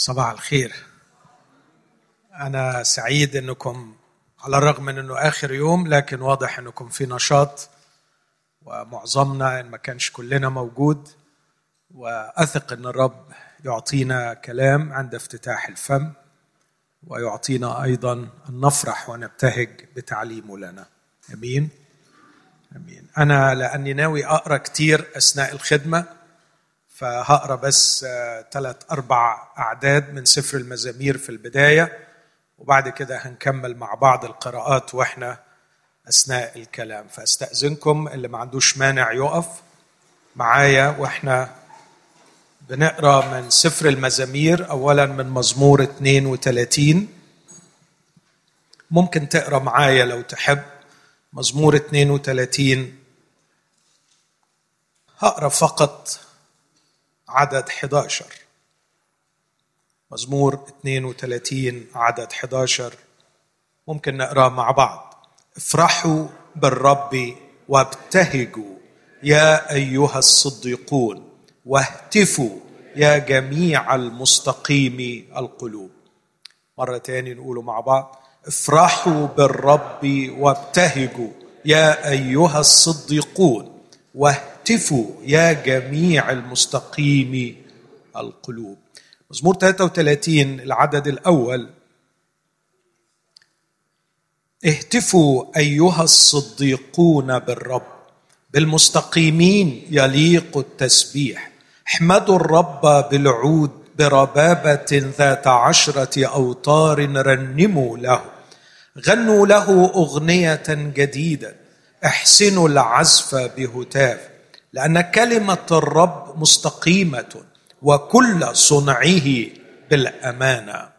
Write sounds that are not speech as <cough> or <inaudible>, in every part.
صباح الخير. أنا سعيد إنكم على الرغم من إنه آخر يوم لكن واضح إنكم في نشاط ومعظمنا إن ما كانش كلنا موجود وأثق إن الرب يعطينا كلام عند افتتاح الفم ويعطينا أيضا ان نفرح ونبتهج بتعليمه لنا. آمين. آمين. أنا لأني ناوي أقرأ كتير أثناء الخدمة فهقرأ بس ثلاث أربع أعداد من سفر المزامير في البداية وبعد كده هنكمل مع بعض القراءات وإحنا أثناء الكلام. فأستأذنكم اللي ما عندوش مانع يقف معايا وإحنا بنقرأ من سفر المزامير اولا من مزمور 32 ممكن تقرأ معايا لو تحب. مزمور 32 هقرأ فقط عدد 11 مزمور 32 عدد 11 ممكن نقراه مع بعض. افرحوا بالرب وابتهجوا يا أيها الصديقون واهتفوا يا جميع المستقيم القلوب. مرة تاني نقوله مع بعض. افرحوا بالرب وابتهجوا يا أيها الصديقون واهتفوا يا جميع المستقيم القلوب. مزمور 33 العدد الأول. اهتفوا أيها الصديقون بالرب بالمستقيمين يليق التسبيح. احمدوا الرب بالعود بربابة ذات عشرة أوتار رنموا له. غنوا له أغنية جديدة. احسنوا العزف بهتاف. لأن كلمة الرب مستقيمة وكل صنعه بالأمانة.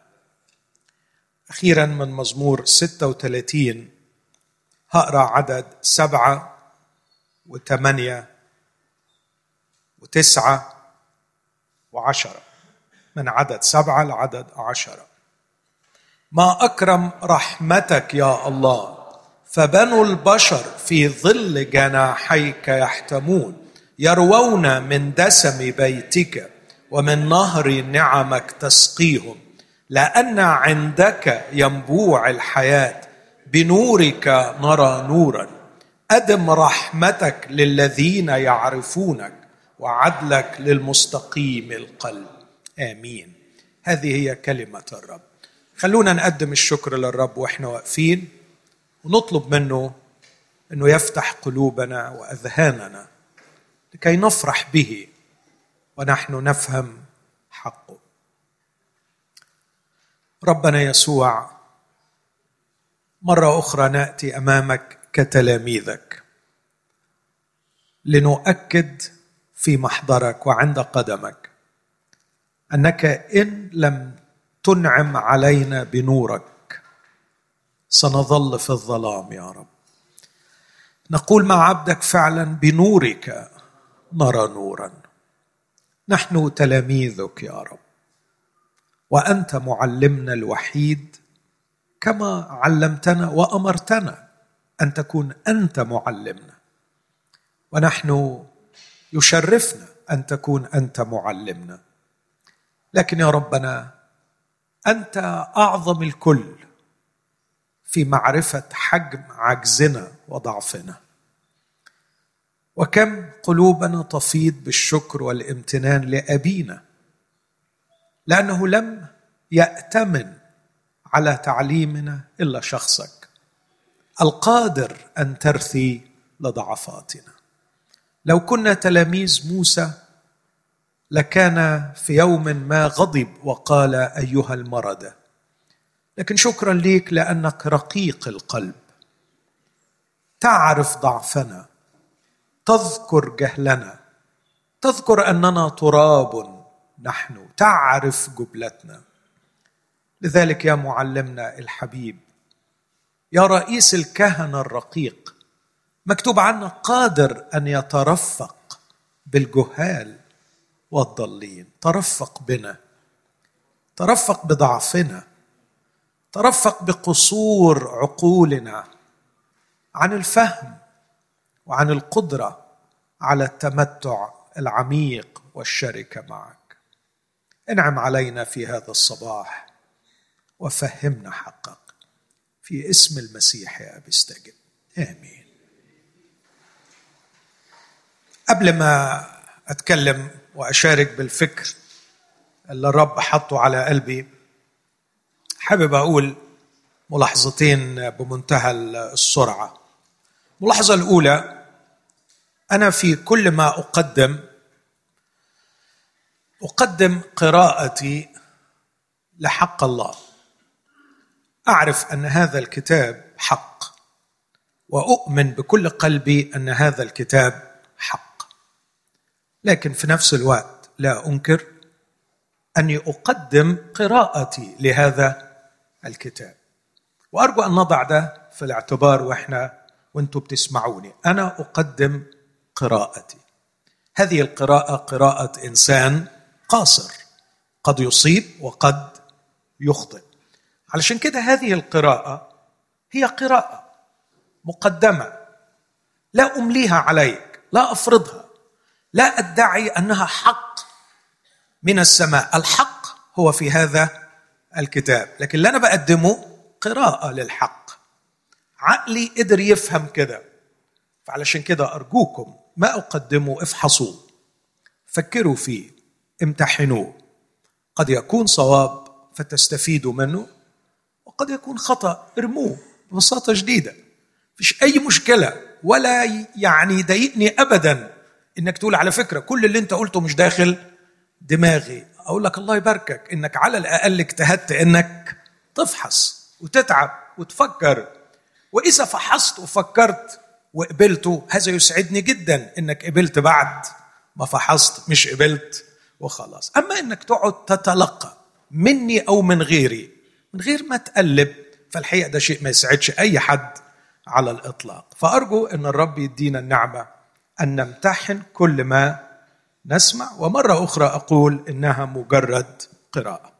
أخيرا من مزمور 36 هقرأ عدد سبعة وثمانية وتسعة وعشرة. من عدد سبعة لعدد عشرة. ما أكرم رحمتك يا الله فبنو البشر في ظل جناحيك يحتمون. يروون من دسم بيتك ومن نهر نعمك تسقيهم لأن عندك ينبوع الحياة بنورك نرى نورا. أدم رحمتك للذين يعرفونك وعدلك للمستقيم القلب. آمين. هذه هي كلمة الرب. خلونا نقدم الشكر للرب وإحنا واقفين ونطلب منه إنه يفتح قلوبنا وأذهاننا لكي نفرح به ونحن نفهم حقه. ربنا يسوع مرة أخرى نأتي أمامك كتلاميذك. لنؤكد في محضرك وعند قدمك أنك إن لم تنعم علينا بنورك سنظل في الظلام يا رب. نقول مع عبدك فعلا بنورك نرى نورا. نحن تلاميذك يا رب وأنت معلمنا الوحيد. كما علمتنا وأمرتنا أن تكون أنت معلمنا ونحن يشرفنا أن تكون أنت معلمنا. لكن يا ربنا أنت أعظم الكل في معرفة حجم عجزنا وضعفنا. وكم قلوبنا تفيض بالشكر والامتنان لأبينا لأنه لم يأتمن على تعليمنا إلا شخصك القادر أن ترثي لضعفاتنا. لو كنا تلاميذ موسى لكان في يوم ما غضب وقال أيها المرده لكن شكرا ليك لأنك رقيق القلب. تعرف ضعفنا تذكر جهلنا تذكر أننا تراب نحن تعرف جبلتنا. لذلك يا معلمنا الحبيب يا رئيس الكهنة الرقيق مكتوب عنك قادر أن يترفق بالجهال والضالين. ترفق بنا ترفق بضعفنا ترفق بقصور عقولنا عن الفهم وعن القدرة على التمتع العميق والشركة معك. انعم علينا في هذا الصباح وفهمنا حقك. في اسم المسيح يا أبي استجب. آمين. قبل ما أتكلم وأشارك بالفكر اللي الرب حطه على قلبي حابب أقول ملاحظتين بمنتهى السرعة. الملاحظة الأولى أنا في كل ما أقدم أقدم قراءتي لحق الله. أعرف أن هذا الكتاب حق وأؤمن بكل قلبي أن هذا الكتاب حق. لكن في نفس الوقت لا أنكر أني أقدم قراءتي لهذا الكتاب. وأرجو أن نضع ده في الاعتبار وإحنا وأنتم بتسمعوني. أنا أقدم قراءتي. هذه القراءة قراءة إنسان قاصر. قد يصيب وقد يخطئ. علشان كده هذه القراءة هي قراءة مقدمة. لا أمليها عليك لا أفرضها لا أدعي أنها حق من السماء. الحق هو في هذا الكتاب. لكن اللي أنا بقدمه قراءة للحق. عقلي قدر يفهم كده. فعلشان كده أرجوكم ما اقدمه افحصوه فكروا فيه امتحنوه. قد يكون صواب فتستفيدوا منه وقد يكون خطأ ارموه ببساطة شديده مفيش أي مشكلة ولا يعني يضايقني ابدا إنك تقول على فكرة كل اللي أنت قلته مش داخل دماغي. أقول لك الله يباركك إنك على الأقل اجتهدت إنك تفحص وتتعب وتفكر. وإذا فحصت وفكرت وقبلته هذا يسعدني جدا إنك قبلت بعد. ما فحصت مش قبلت وخلاص. أما إنك تقعد تتلقى مني أو من غيري من غير ما تقلب فالحقيقة ده شيء ما يسعدش أي حد على الإطلاق. فأرجو إن الرب يدينا النعمة أن نمتحن كل ما نسمع. ومرة أخرى أقول إنها مجرد قراءة.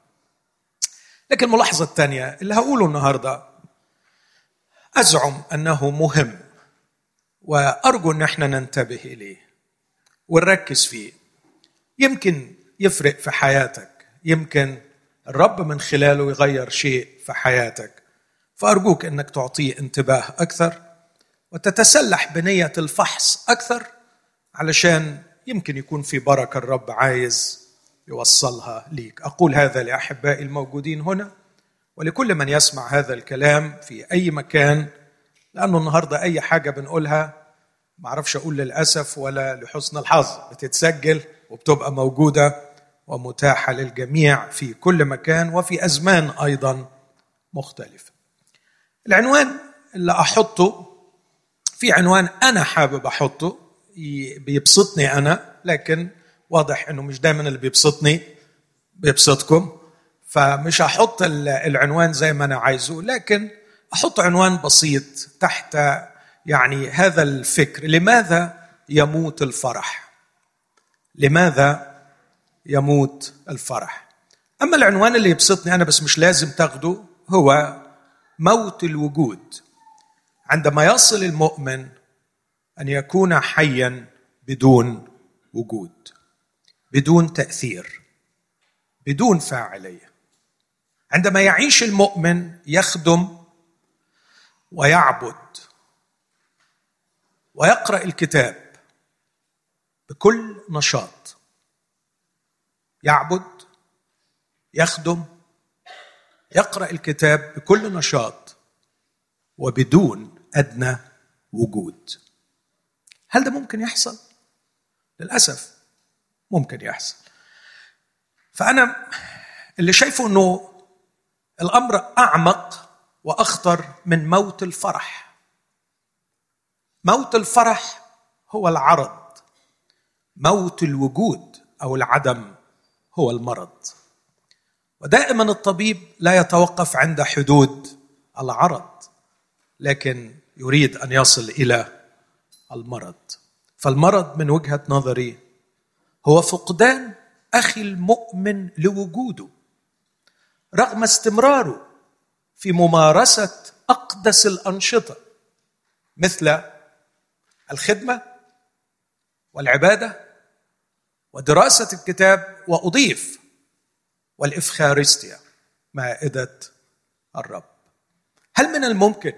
لكن الملاحظة الثانية اللي هقوله النهارده أزعم أنه مهم. وأرجو أن إحنا ننتبه إليه ونركز فيه. يمكن يفرق في حياتك. يمكن الرب من خلاله يغير شيء في حياتك. فأرجوك أنك تعطيه انتباه أكثر وتتسلح بنية الفحص أكثر علشان يمكن يكون في بركة الرب عايز يوصلها ليك. أقول هذا لأحبائي الموجودين هنا ولكل من يسمع هذا الكلام في أي مكان لأنه النهارده أي حاجة بنقولها ما أعرفش أقول للأسف ولا لحسن الحظ بتتسجل وبتبقى موجودة ومتاحة للجميع في كل مكان وفي أزمان أيضا مختلفة. العنوان اللي أحطه في عنوان أنا حابب أحطه بيبسطني أنا لكن واضح إنه مش دايما اللي بيبسطني بيبسطكم فمش هحط العنوان زي ما أنا عايزه لكن أحط عنوان بسيط تحت يعني هذا الفكر. لماذا يموت الفرح؟ لماذا يموت الفرح؟ أما العنوان اللي يبسطني أنا بس مش لازم تاخده هو موت الوجود. عندما يصل المؤمن أن يكون حيا بدون وجود بدون تأثير بدون فاعلية. عندما يعيش المؤمن يخدم ويعبد ويقرأ الكتاب بكل نشاط. يعبد يخدم يقرأ الكتاب بكل نشاط وبدون أدنى وجود. هل ده ممكن يحصل؟ للأسف ممكن يحصل. فأنا اللي شايفه إنه الأمر أعمق وأخطر من موت الفرح. موت الفرح هو العرض. موت الوجود أو العدم هو المرض. ودائما الطبيب لا يتوقف عند حدود العرض لكن يريد أن يصل إلى المرض. فالمرض من وجهة نظري هو فقدان أخي المؤمن لوجوده. رغم استمراره في ممارسة أقدس الأنشطة مثل الخدمة والعبادة ودراسة الكتاب وأضيف والإفخارستيا مائدة الرب. هل من الممكن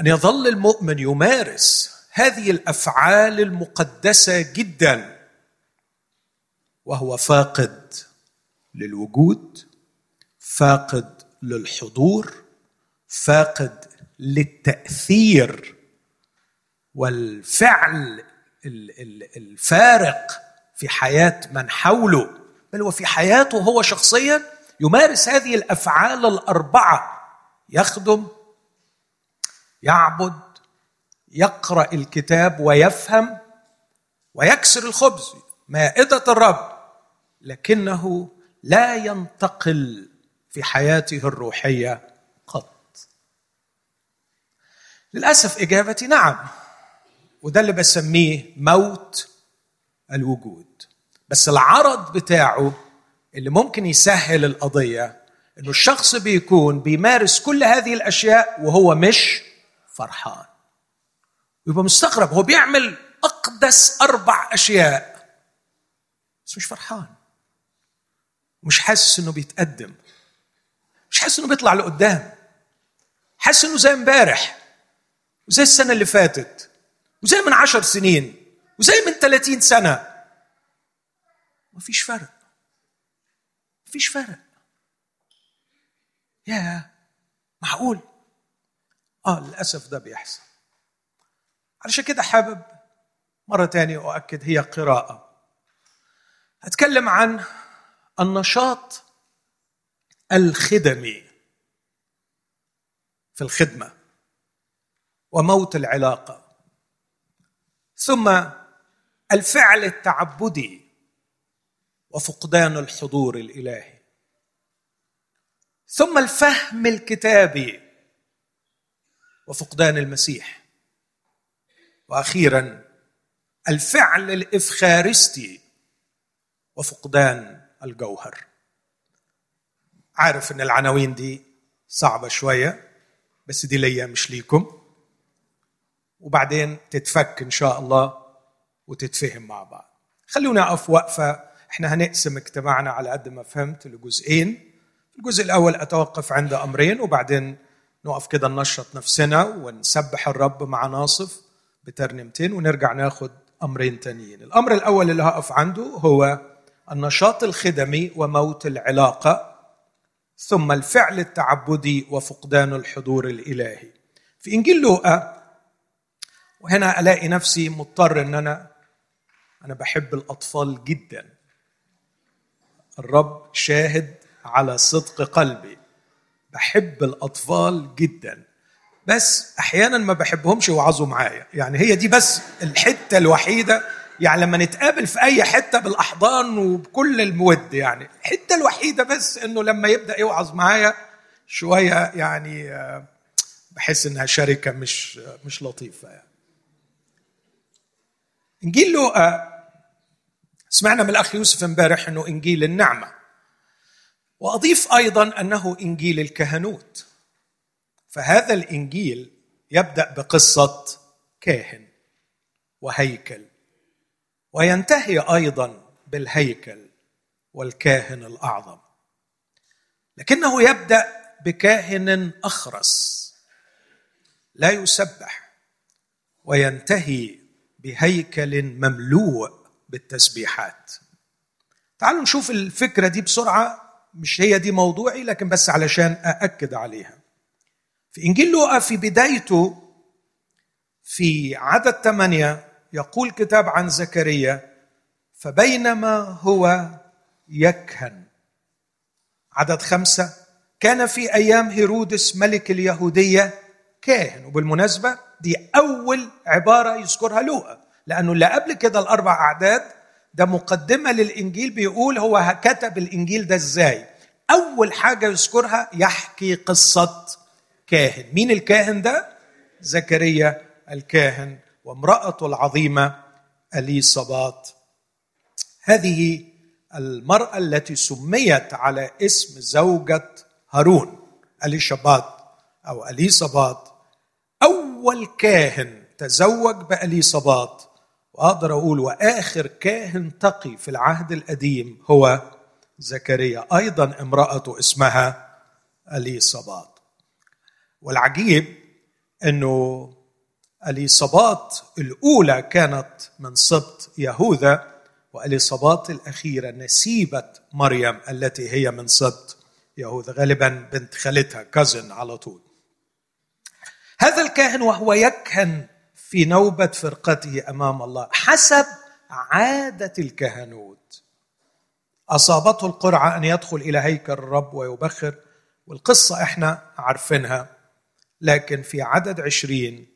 أن يظل المؤمن يمارس هذه الأفعال المقدسة جدا وهو فاقد للوجود فاقد للحضور فاقد للتأثير والفعل الفارق في حياة من حوله بل وفي حياته هو شخصيا يمارس هذه الأفعال الأربعة يخدم يعبد يقرأ الكتاب ويفهم ويكسر الخبز مائدة الرب لكنه لا ينتقل في حياته الروحية قط. للأسف إجابتي نعم وده اللي بسميه موت الوجود. بس العرض بتاعه اللي ممكن يسهل القضية إنه الشخص بيكون بيمارس كل هذه الأشياء وهو مش فرحان. ويبقى مستغرب هو بيعمل أقدس أربع أشياء بس مش فرحان. مش حاسس إنه بيتقدم. مش حاسس إنه بيطلع لقدام. حاسس إنه زي امبارح وزي السنة اللي فاتت وزي من عشر سنين وزي من 30 سنة. مفيش فرق. مفيش فرق. يا معقول؟ آه للأسف ده بيحصل. علشان كده حابب مرة تانية أؤكد هي قراءة. أتكلم عن النشاط الخدمي في الخدمة وموت العلاقة. ثم الفعل التعبدي وفقدان الحضور الإلهي. ثم الفهم الكتابي وفقدان المسيح. وأخيرا الفعل الإفخارستي وفقدان الجوهر. عارف إن العناوين دي صعبة شوية بس دي ليا مش ليكم. وبعدين تتفك إن شاء الله وتتفهم مع بعض. خلونا أقف وقفة. إحنا هنقسم اجتماعنا على قد ما فهمت لجزئين. الجزء الأول أتوقف عند أمرين وبعدين نقف كده ننشط نفسنا ونسبح الرب مع ناصف بترنيمتين ونرجع ناخد أمرين تانيين. الأمر الأول اللي هقف عنده هو النشاط الخدمي وموت العلاقة. ثم الفعل التعبدي وفقدان الحضور الإلهي. في إنجيل لوقا وهنا ألاقي نفسي مضطر إن أنا أنا بحب الأطفال جدا. الرب شاهد على صدق قلبي. بحب الأطفال جدا. بس أحيانا ما بحبهمش يوعظوا معايا. يعني هي دي بس الحتة الوحيدة يعني لما نتقابل في أي حتة بالأحضان وبكل المود يعني. الحتة الوحيدة بس إنه لما يبدأ يوعظ معايا شوية يعني آه، بحس إنها شركة مش مش لطيفة يعني. إنجيل لوقا سمعنا من الأخ يوسف امبارح إنه إنجيل النعمة. وأضيف أيضا أنه إنجيل الكهنوت. فهذا الإنجيل يبدأ بقصة كاهن وهيكل. وينتهي أيضا بالهيكل والكاهن الأعظم. لكنه يبدأ بكاهن أخرس لا يسبح وينتهي بهيكل مملوء بالتسبيحات. تعالوا نشوف الفكرة دي بسرعة مش هي دي موضوعي لكن بس علشان أأكد عليها. في إنجيل لوقا في بدايته في عدد ثمانية يقول كتاب عن زكريا فبينما هو يكهن. عدد خمسة كان في أيام هيرودس ملك اليهودية كاهن وبالمناسبة دي أول عبارة يذكرها لوقا لأنه اللي قبل كده الأربع أعداد ده مقدمة للإنجيل بيقول هو كتب الإنجيل ده إزاي. أول حاجة يذكرها يحكي قصة كاهن. مين الكاهن ده؟ زكريا الكاهن. وامرأته العظيمة أليصابات هذه المرأة التي سميت على اسم زوجة هارون أليشابات أو أليصابات أول كاهن تزوج بأليصابات وأقدر أقول وآخر كاهن تقي في العهد القديم هو زكريا أيضا امراته اسمها اليصابات والعجيب إنه اليصابات الأولى كانت من سبط يهوذا واليصابات الأخيرة نسيبة مريم التي هي من سبط يهوذا غالبا بنت خالتها كازن على طول. هذا الكاهن وهو يكهن في نوبة فرقته أمام الله حسب عادة الكهنوت. أصابته القرعة أن يدخل إلى هيكل الرب ويبخر والقصة إحنا عارفينها لكن في عدد عشرين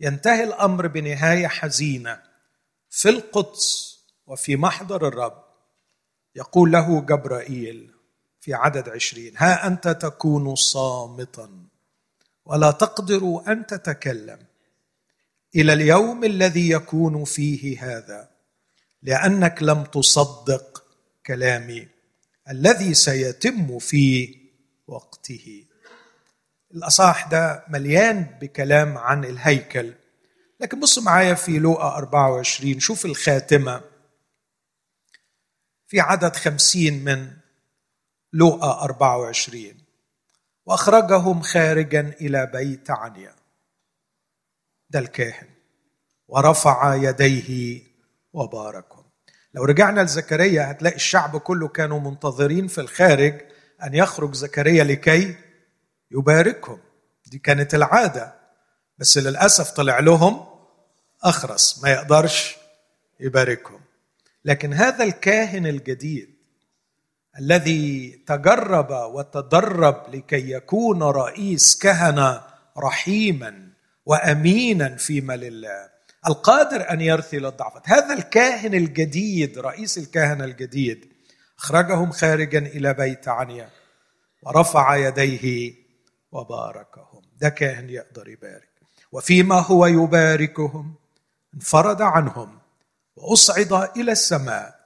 ينتهي الأمر بنهاية حزينة في القدس وفي محضر الرب. يقول له جبرائيل في عدد عشرين ها أنت تكون صامتا ولا تقدر أن تتكلم إلى اليوم الذي يكون فيه هذا لأنك لم تصدق كلامي الذي سيتم في وقته. الأصح ده مليان بكلام عن الهيكل. لكن بص معايا في لوقا 24 شوف الخاتمة. في عدد خمسين من لوقا 24 وأخرجهم خارجا إلى بيت عنيا. ده الكاهن. ورفع يديه وباركهم لو رجعنا لزكريا هتلاقي الشعب كله كانوا منتظرين في الخارج أن يخرج زكريا لكي يباركهم. دي كانت العادة بس للأسف طلع لهم أخرس ما يقدرش يباركهم. لكن هذا الكاهن الجديد الذي تجرب وتدرب لكي يكون رئيس كهنة رحيما وامينا فيما لله القادر أن يرثي الضعفات هذا الكاهن الجديد رئيس الكهنة الجديد أخرجهم خارجا إلى بيت عنيا ورفع يديه وباركهم. ده كاهن يقدر يبارك. وفيما هو يباركهم انفرد عنهم وأصعد إلى السماء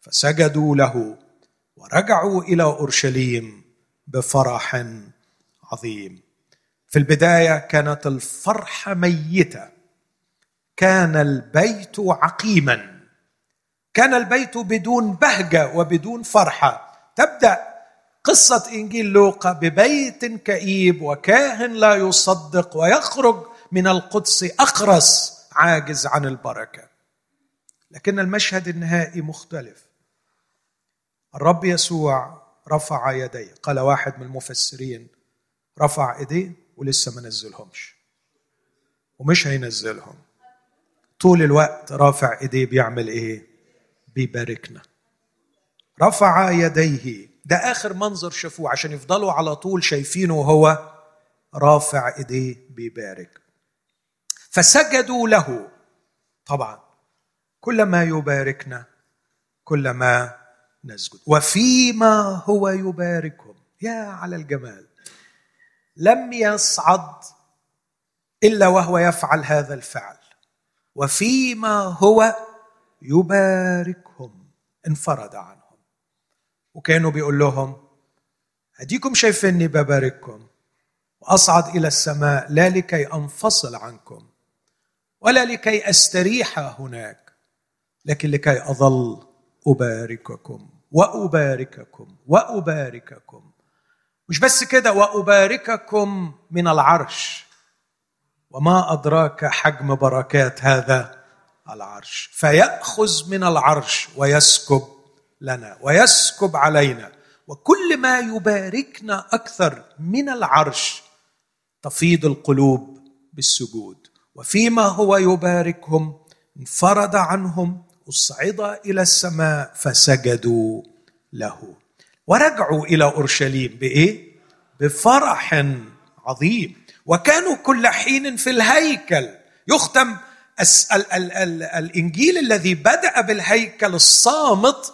فسجدوا له ورجعوا إلى أورشليم بفرح عظيم. في البداية كانت الفرحه ميتة. كان البيت عقيما. كان البيت بدون بهجة وبدون فرحة. تبدأ قصة إنجيل لوقا ببيت كئيب وكاهن لا يصدق ويخرج من القدس أخرس عاجز عن البركة. لكن المشهد النهائي مختلف. الرب يسوع رفع يديه. قال واحد من المفسرين رفع إيديه ولسه ما نزلهمش. ومش هينزلهم. طول الوقت رافع إيديه بيعمل إيه؟ بيباركنا. رفع يديه. ده آخر منظر شافوه عشان يفضلوا على طول شايفينه وهو رافع إيديه بيبارك. فسجدوا له. طبعا كلما يباركنا كلما نسجد. وفيما هو يباركهم. يا على الجمال. لم يصعد إلا وهو يفعل هذا الفعل. وفيما هو يباركهم. انفرد عنه. وكانوا بيقول لهم أديكم شايفيني ببارككم وأصعد إلى السماء لا لكي أنفصل عنكم ولا لكي أستريح هناك لكن لكي أظل أبارككم وأبارككم وأبارككم. مش بس كده وأبارككم من العرش وما أدراك حجم بركات هذا العرش فيأخذ من العرش ويسكب لنا ويسكب علينا. وكل ما يباركنا أكثر من العرش تفيض القلوب بالسجود. وفيما هو يباركهم انفرد عنهم أصعد إلى السماء فسجدوا له. ورجعوا إلى أورشليم بإيه؟ بفرح عظيم. وكانوا كل حين في الهيكل. يختم الإنجيل الذي بدأ بالهيكل الصامت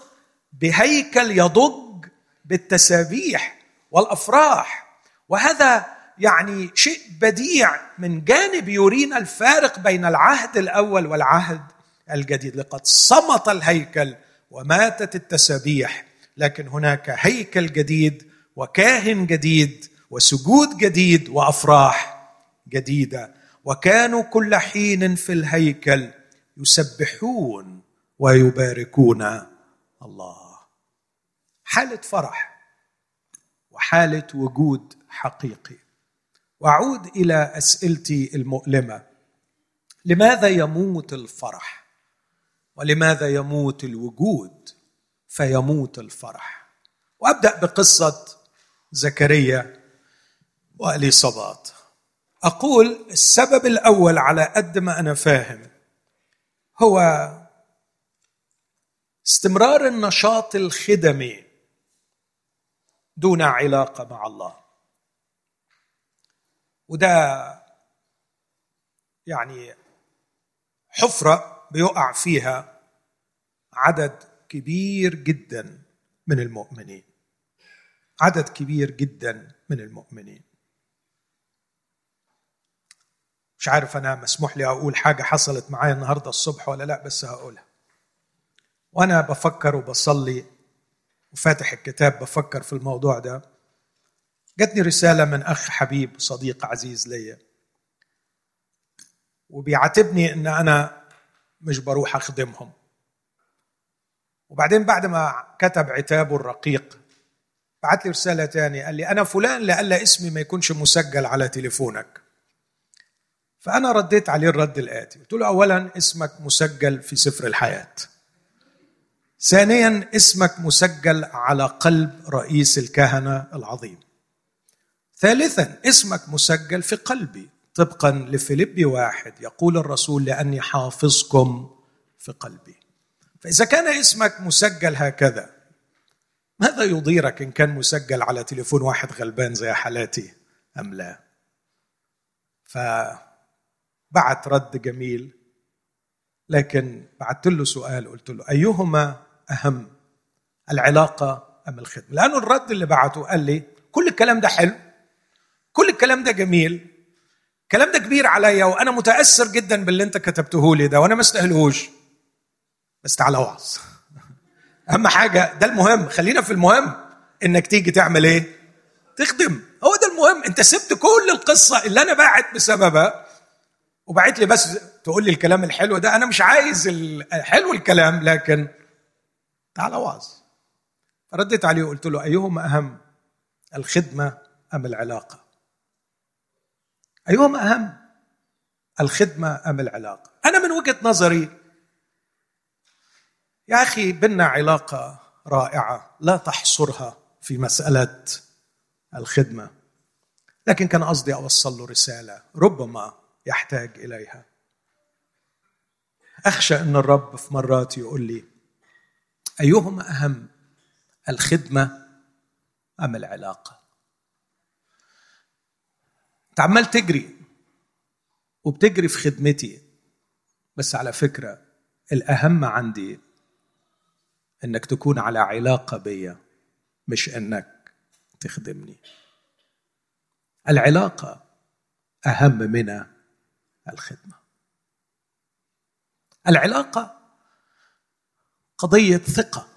بهيكل يضج بالتسابيح والأفراح. وهذا يعني شيء بديع من جانب يرينا الفارق بين العهد الأول والعهد الجديد. لقد صمت الهيكل وماتت التسابيح لكن هناك هيكل جديد وكاهن جديد وسجود جديد وأفراح جديدة. وكانوا كل حين في الهيكل يسبحون ويباركون. الله. حالة فرح وحالة وجود حقيقي. وأعود إلى أسئلتي المؤلمة. لماذا يموت الفرح؟ ولماذا يموت الوجود فيموت الفرح؟ وأبدأ بقصة زكريا وأليصابات. أقول السبب الأول على قد ما أنا فاهم هو استمرار النشاط الخدمي دون علاقة مع الله. وده يعني حفرة بيقع فيها عدد كبير جدا من المؤمنين. عدد كبير جدا من المؤمنين. مش عارف أنا مسموح لي أقول حاجة حصلت معايا النهارده الصبح ولا لأ بس هقولها. وأنا بفكر وبصلي وفاتح الكتاب بفكر في الموضوع ده جاتني رسالة من أخ حبيب صديق عزيز ليا. وبيعاتبني إن أنا مش بروح أخدمهم. وبعدين بعد ما كتب عتابه الرقيق بعت لي رسالة تانية قال لي أنا فلان لألا اسمي ما يكونش مسجل على تليفونك. فأنا رديت عليه الرد الآتي قلت له أولا اسمك مسجل في سفر الحياة. ثانيا اسمك مسجل على قلب رئيس الكهنة العظيم. ثالثا اسمك مسجل في قلبي طبقا لفيليبي واحد يقول الرسول لأني حافظكم في قلبي. فإذا كان اسمك مسجل هكذا ماذا يضيرك إن كان مسجل على تليفون واحد غلبان زي حالاتي أم لا؟ فبعت رد جميل لكن بعت له سؤال قلت له أيهما أهم العلاقة أم الخدمة؟ لأنه الرد اللي بعته قال لي كل الكلام ده حلو كل الكلام ده جميل الكلام ده كبير عليا وأنا متأثر جدا باللي أنت كتبته لي ده وأنا ما استاهلهوش. بس تعالى وعظ <laughs> أهم حاجة ده المهم. خلينا في المهم. إنك تيجي تعمل إيه؟ تخدم. هو ده المهم. أنت سبت كل القصة اللي أنا باعت بسببها وبعت لي بس تقول لي الكلام الحلو ده. أنا مش عايز حلو الكلام لكن تعالى وعظ رديت عليه وقلت له أيهما أهم الخدمة أم العلاقة؟ أيهما أهم الخدمة أم العلاقة؟ أنا من وجهة نظري يا أخي بينا علاقة رائعة لا تحصرها في مسألة الخدمة. لكن كان قصدي أوصل له رسالة ربما يحتاج إليها. أخشى أن الرب في مرات يقول لي أيهما أهم الخدمة أم العلاقة؟ أنت عمال تجري وبتجري في خدمتي بس على فكرة الأهم عندي إنك تكون على علاقة بيا مش إنك تخدمني. العلاقة أهم من الخدمة. العلاقة قضية ثقة.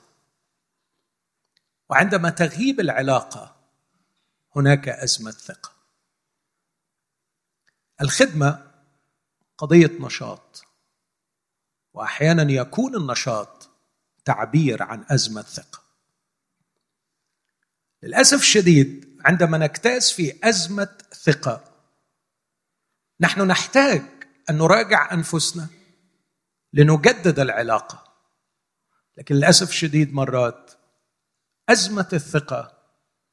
وعندما تغيب العلاقة هناك أزمة ثقة. الخدمة قضية نشاط. وأحيانا يكون النشاط تعبير عن أزمة ثقة. للأسف الشديد عندما نجتاز في أزمة ثقة نحن نحتاج أن نراجع أنفسنا لنجدد العلاقة. لكن للأسف الشديد مرات أزمة الثقة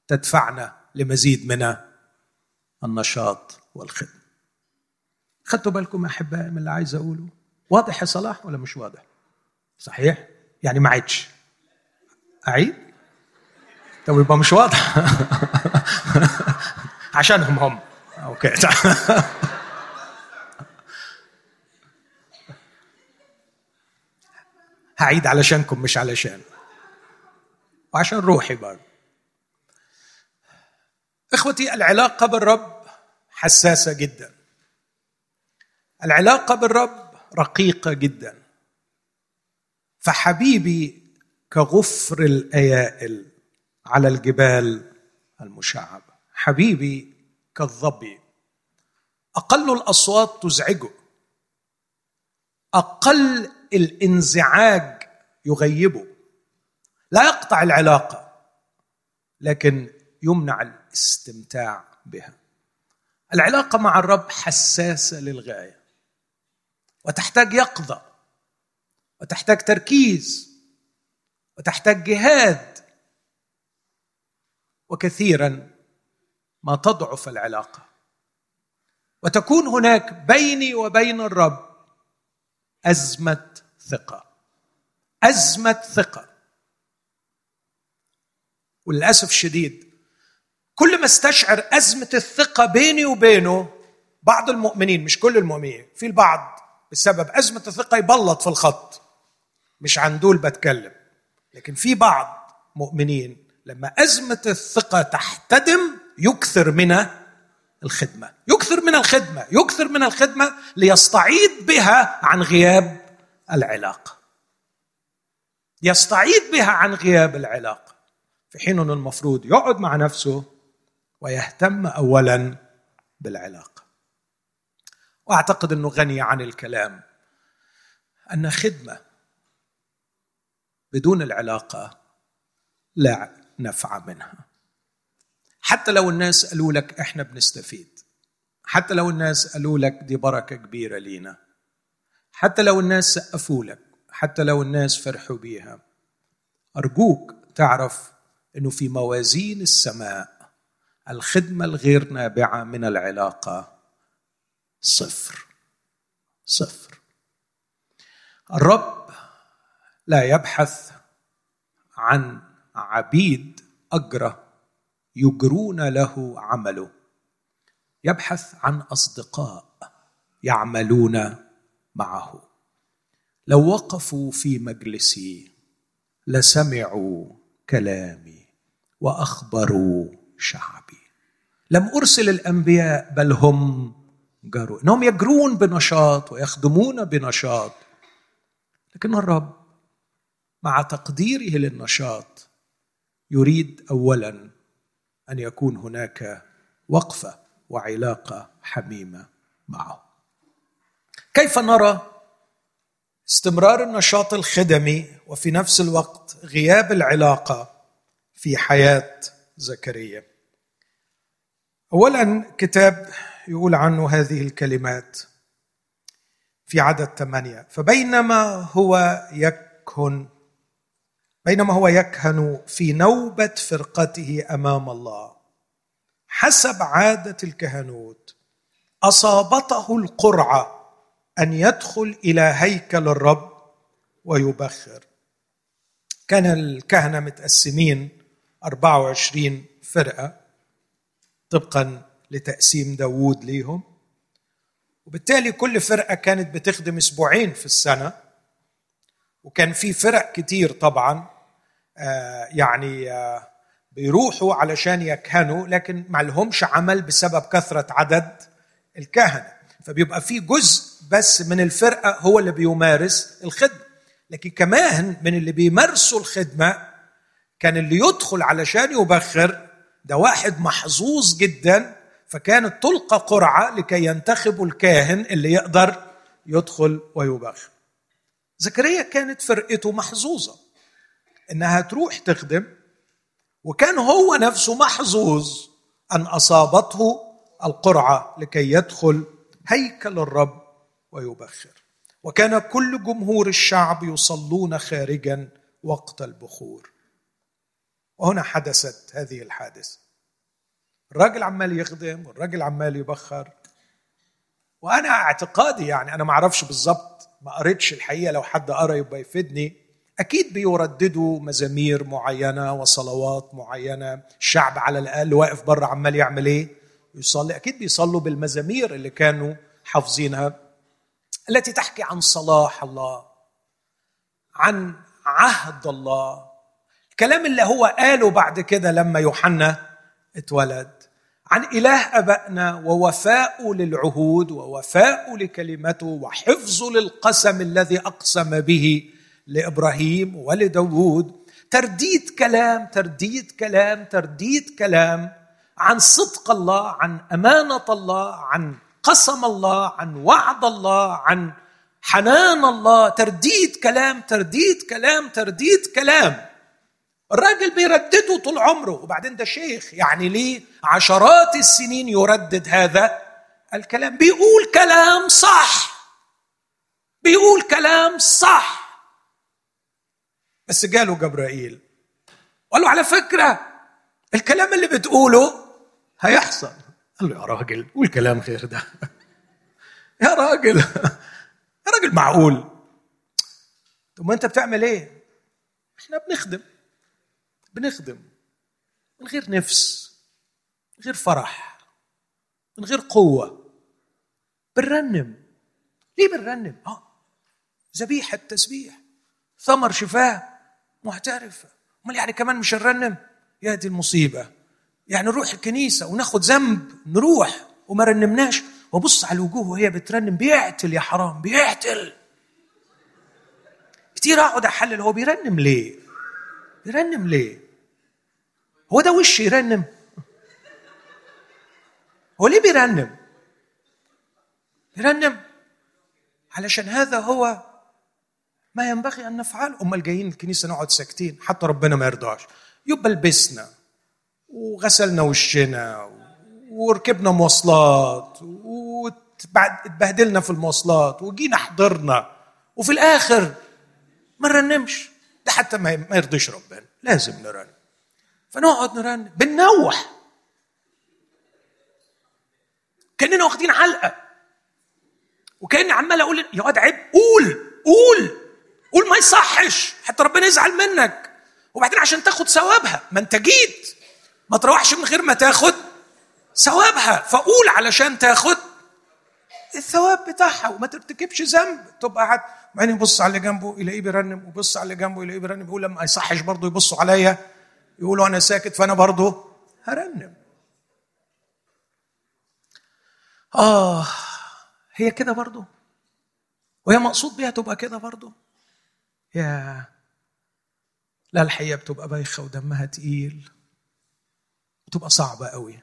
تدفعنا لمزيد من النشاط والخدمة. خدتوا بالكم احبائي من اللي عايز أقوله؟ واضح يا صلاح ولا مش واضح؟ صحيح؟ يعني ما عدش. أعيد؟ طب يبقى مش واضح. <laughs> عشانهم هم. أوكي. <laughs> هعيد علشانكم مش علشان. وعشان روحي برضه. إخوتي العلاقة بالرب حساسة جدا. العلاقة بالرب رقيقة جدا. فحبيبي كغفر الأيائل على الجبال المشعبة. حبيبي كالظبي. أقل الأصوات تزعجه. أقل الانزعاج يغيبه. لا يقطع العلاقة لكن يمنع الاستمتاع بها. العلاقة مع الرب حساسة للغاية وتحتاج يقظة وتحتاج تركيز وتحتاج جهاد. وكثيرا ما تضعف العلاقة. وتكون هناك بيني وبين الرب أزمة ثقة. أزمة ثقة. وللأسف الشديد كل ما استشعر أزمة الثقة بيني وبينه بعض المؤمنين مش كل المؤمنين في البعض بسبب أزمة الثقة يبلط في الخط. مش عن دول بتكلم لكن في بعض مؤمنين لما أزمة الثقة تحتدم يكثر من الخدمة. يكثر من الخدمة يكثر من الخدمة ليستعيد بها عن غياب العلاقه يستعيد بها عن غياب العلاقه في حين إنه المفروض يقعد مع نفسه ويهتم اولا بالعلاقه وأعتقد إنه غني عن الكلام أن خدمة بدون العلاقة لا نفع منها. حتى لو الناس قالوا لك إحنا بنستفيد حتى لو الناس قالوا لك دي بركة كبيرة لينا حتى لو الناس سقفوا لك حتى لو الناس فرحوا بيها. أرجوك تعرف إنه في موازين السماء الخدمة الغير نابعة من العلاقة. صفر صفر. الرب لا يبحث عن عبيد أجره. يجرون له عمله. يبحث عن أصدقاء يعملون معه. لو وقفوا في مجلسي لسمعوا كلامي وأخبروا شعبي. لم أرسل الأنبياء بل هم جروا إنهم يجرون بنشاط ويخدمون بنشاط. لكن الرب مع تقديره للنشاط يريد اولا أن يكون هناك وقفة وعلاقة حميمة معه. كيف نرى استمرار النشاط الخدمي وفي نفس الوقت غياب العلاقة في حياة زكريا؟ اولا كتاب يقول عنه هذه الكلمات في عدد ثمانية. فبينما هو يكهن بينما هو يكهن في نوبة فرقته أمام الله. حسب عادة الكهنوت أصابته القرعة أن يدخل إلى هيكل الرب ويبخر. كان الكهنة متقسمين 24 فرقة طبقا لتقسيم داوود ليهم. وبالتالي كل فرقة كانت بتخدم أسبوعين في السنة. وكان في فرق كتير طبعا. يعني آه بيروحوا علشان يكهنوا لكن ما لهمش عمل بسبب كثرة عدد الكهنة. فبيبقى في جزء بس من الفرقة هو اللي بيمارس الخدمة. لكن كمان من اللي بيمارسوا الخدمة كان اللي يدخل علشان يبخر ده واحد محظوظ جدا فكانت تلقى قرعة لكي ينتخبوا الكاهن اللي يقدر يدخل ويبخر. زكريا كانت فرقته محظوظة. إنها تروح تخدم وكان هو نفسه محظوظ أن أصابته القرعة لكي يدخل هيكل الرب ويبخر. وكان كل جمهور الشعب يصلون خارجا وقت البخور. وهنا حدثت هذه الحادثة. الراجل عمال يخدم والراجل عمال يبخر. وأنا اعتقادي يعني أنا ما أعرفش بالظبط ما قريتش الحقيقة لو حد قرأ يبقى يفيدني. أكيد بيرددوا مزامير معينة وصلوات معينة. الشعب على الأقل واقف بره عمال يعمل إيه؟ يصلي. أكيد بيصلوا بالمزامير اللي كانوا حافظينها التي تحكي عن صلاح الله عن عهد الله. الكلام اللي هو قاله بعد كده لما يوحنا اتولد. عن إله أبائنا ووفاء للعهود ووفاء لكلمته وحفظه للقسم الذي أقسم به. لإبراهيم ولداود. ترديد كلام ترديد كلام ترديد كلام عن صدق الله عن أمانة الله عن قسم الله عن وعد الله عن حنان الله. ترديد كلام ترديد كلام ترديد كلام. الراجل بيردده طول عمره. وبعدين ده شيخ يعني ليه عشرات السنين يردد هذا الكلام. بيقول كلام صح. بيقول كلام صح. بس جاله جبرائيل. وقال له على فكرة الكلام اللي بتقوله هيحصل. قال له يا راجل قول كلام غير ده. يا راجل يا راجل معقول. طب ما انت بتعمل إيه؟ إحنا بنخدم بنخدم من غير نفس من غير فرح من غير قوة. بنرنم. ليه بنرنم؟ آه ذبيحة تسبيح ثمر شفاه. محترفة أمال يعني كمان مش هنرنم يا دي المصيبة يعني نروح الكنيسة وناخد ذنب نروح وما رنمناش وابص على الوجوه وهي بترنم بيعتل يا حرام بيعتل كتير أقعد أحلل هو بيرنم ليه؟ بيرنم ليه؟ هو ده وش يرنم؟ هو ليه بيرنم؟ بيرنم علشان هذا هو ما ينبغي أن نفعله امال جايين الكنيسة نقعد ساكتين حتى ربنا ما يرضاش. يبقى لبسنا وغسلنا وشنا وركبنا مواصلات واتبهدلنا في المواصلات وجينا حضرنا وفي الآخر ما نرنمش. ده حتى ما يرضيش ربنا. لازم نرنم فنقعد نرنم بننوح. كأننا واخدين علقة. وكاني عمال أقول يا واد عيب. قول. قول. قول ما يصحش حتى ربنا يزعل منك. وبعدين عشان تاخد ثوابها ما انت جيت. ما تروحش من غير ما تاخد ثوابها. فقول علشان تاخد الثواب بتاعها وما ترتكبش ذنب. تبقى قاعد بعدين يبص على اللي جنبه يلاقيه بيرنم ويبص على اللي جنبه يلاقيه بيرنم. يقول لما يصحش برضه يبصوا عليا. يقولوا أنا ساكت فأنا برضه هرنم. آه هي كده برضه. وهي مقصود بيها تبقى كده برضه. يا لا الحقيقة بتبقى بايخة ودمها تقيل بتبقى صعبة قوي.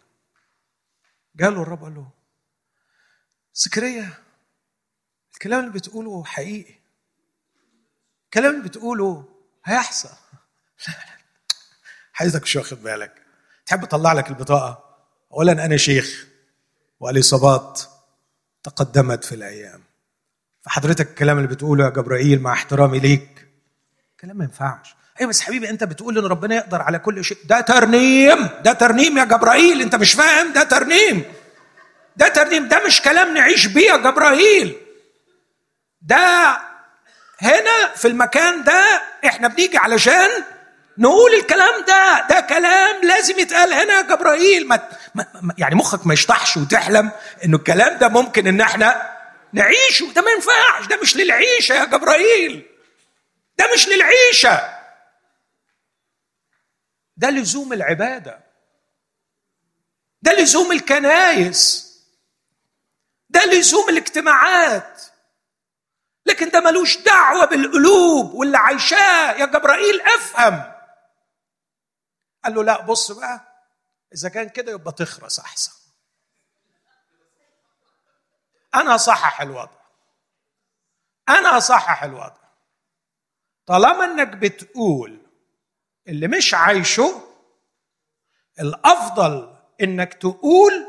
جاله الرب قال له سكرية الكلام اللي بتقوله حقيقي الكلام اللي بتقوله هيحصل. <laughs> حضرتك مش واخد بالك. تحب اطلع لك البطاقة؟ اولا أنا شيخ والاصابات تقدمت في الأيام. فحضرتك الكلام اللي بتقوله يا جبرائيل مع احترامي ليك كلام ما ينفعش. أيوه بس حبيبي أنت بتقول إن ربنا يقدر على كل شيء. ده ترنيم ده ترنيم يا جبرائيل أنت مش فاهم؟ ده ترنيم. ده ترنيم ده مش كلام نعيش بيه يا جبرائيل. ده هنا في المكان ده إحنا بنيجي علشان نقول الكلام ده. ده كلام لازم يتقال هنا يا جبرائيل. ما يعني مخك ما يشطحش وتحلم إنه الكلام ده ممكن إن إحنا نعيشه. ده ما ينفعش. ده مش للعيشة يا جبرائيل. ده مش للعيشة. ده لزوم العبادة. ده لزوم الكنايس. ده لزوم الاجتماعات. لكن ده ملوش دعوة بالقلوب واللي عايشاه يا جبرائيل. افهم. قال له لا بص بقى إذا كان كده يبقى تخرس أحسن. أنا اصحح الوضع. أنا اصحح الوضع. طالما إنك بتقول اللي مش عايشه الأفضل إنك تقول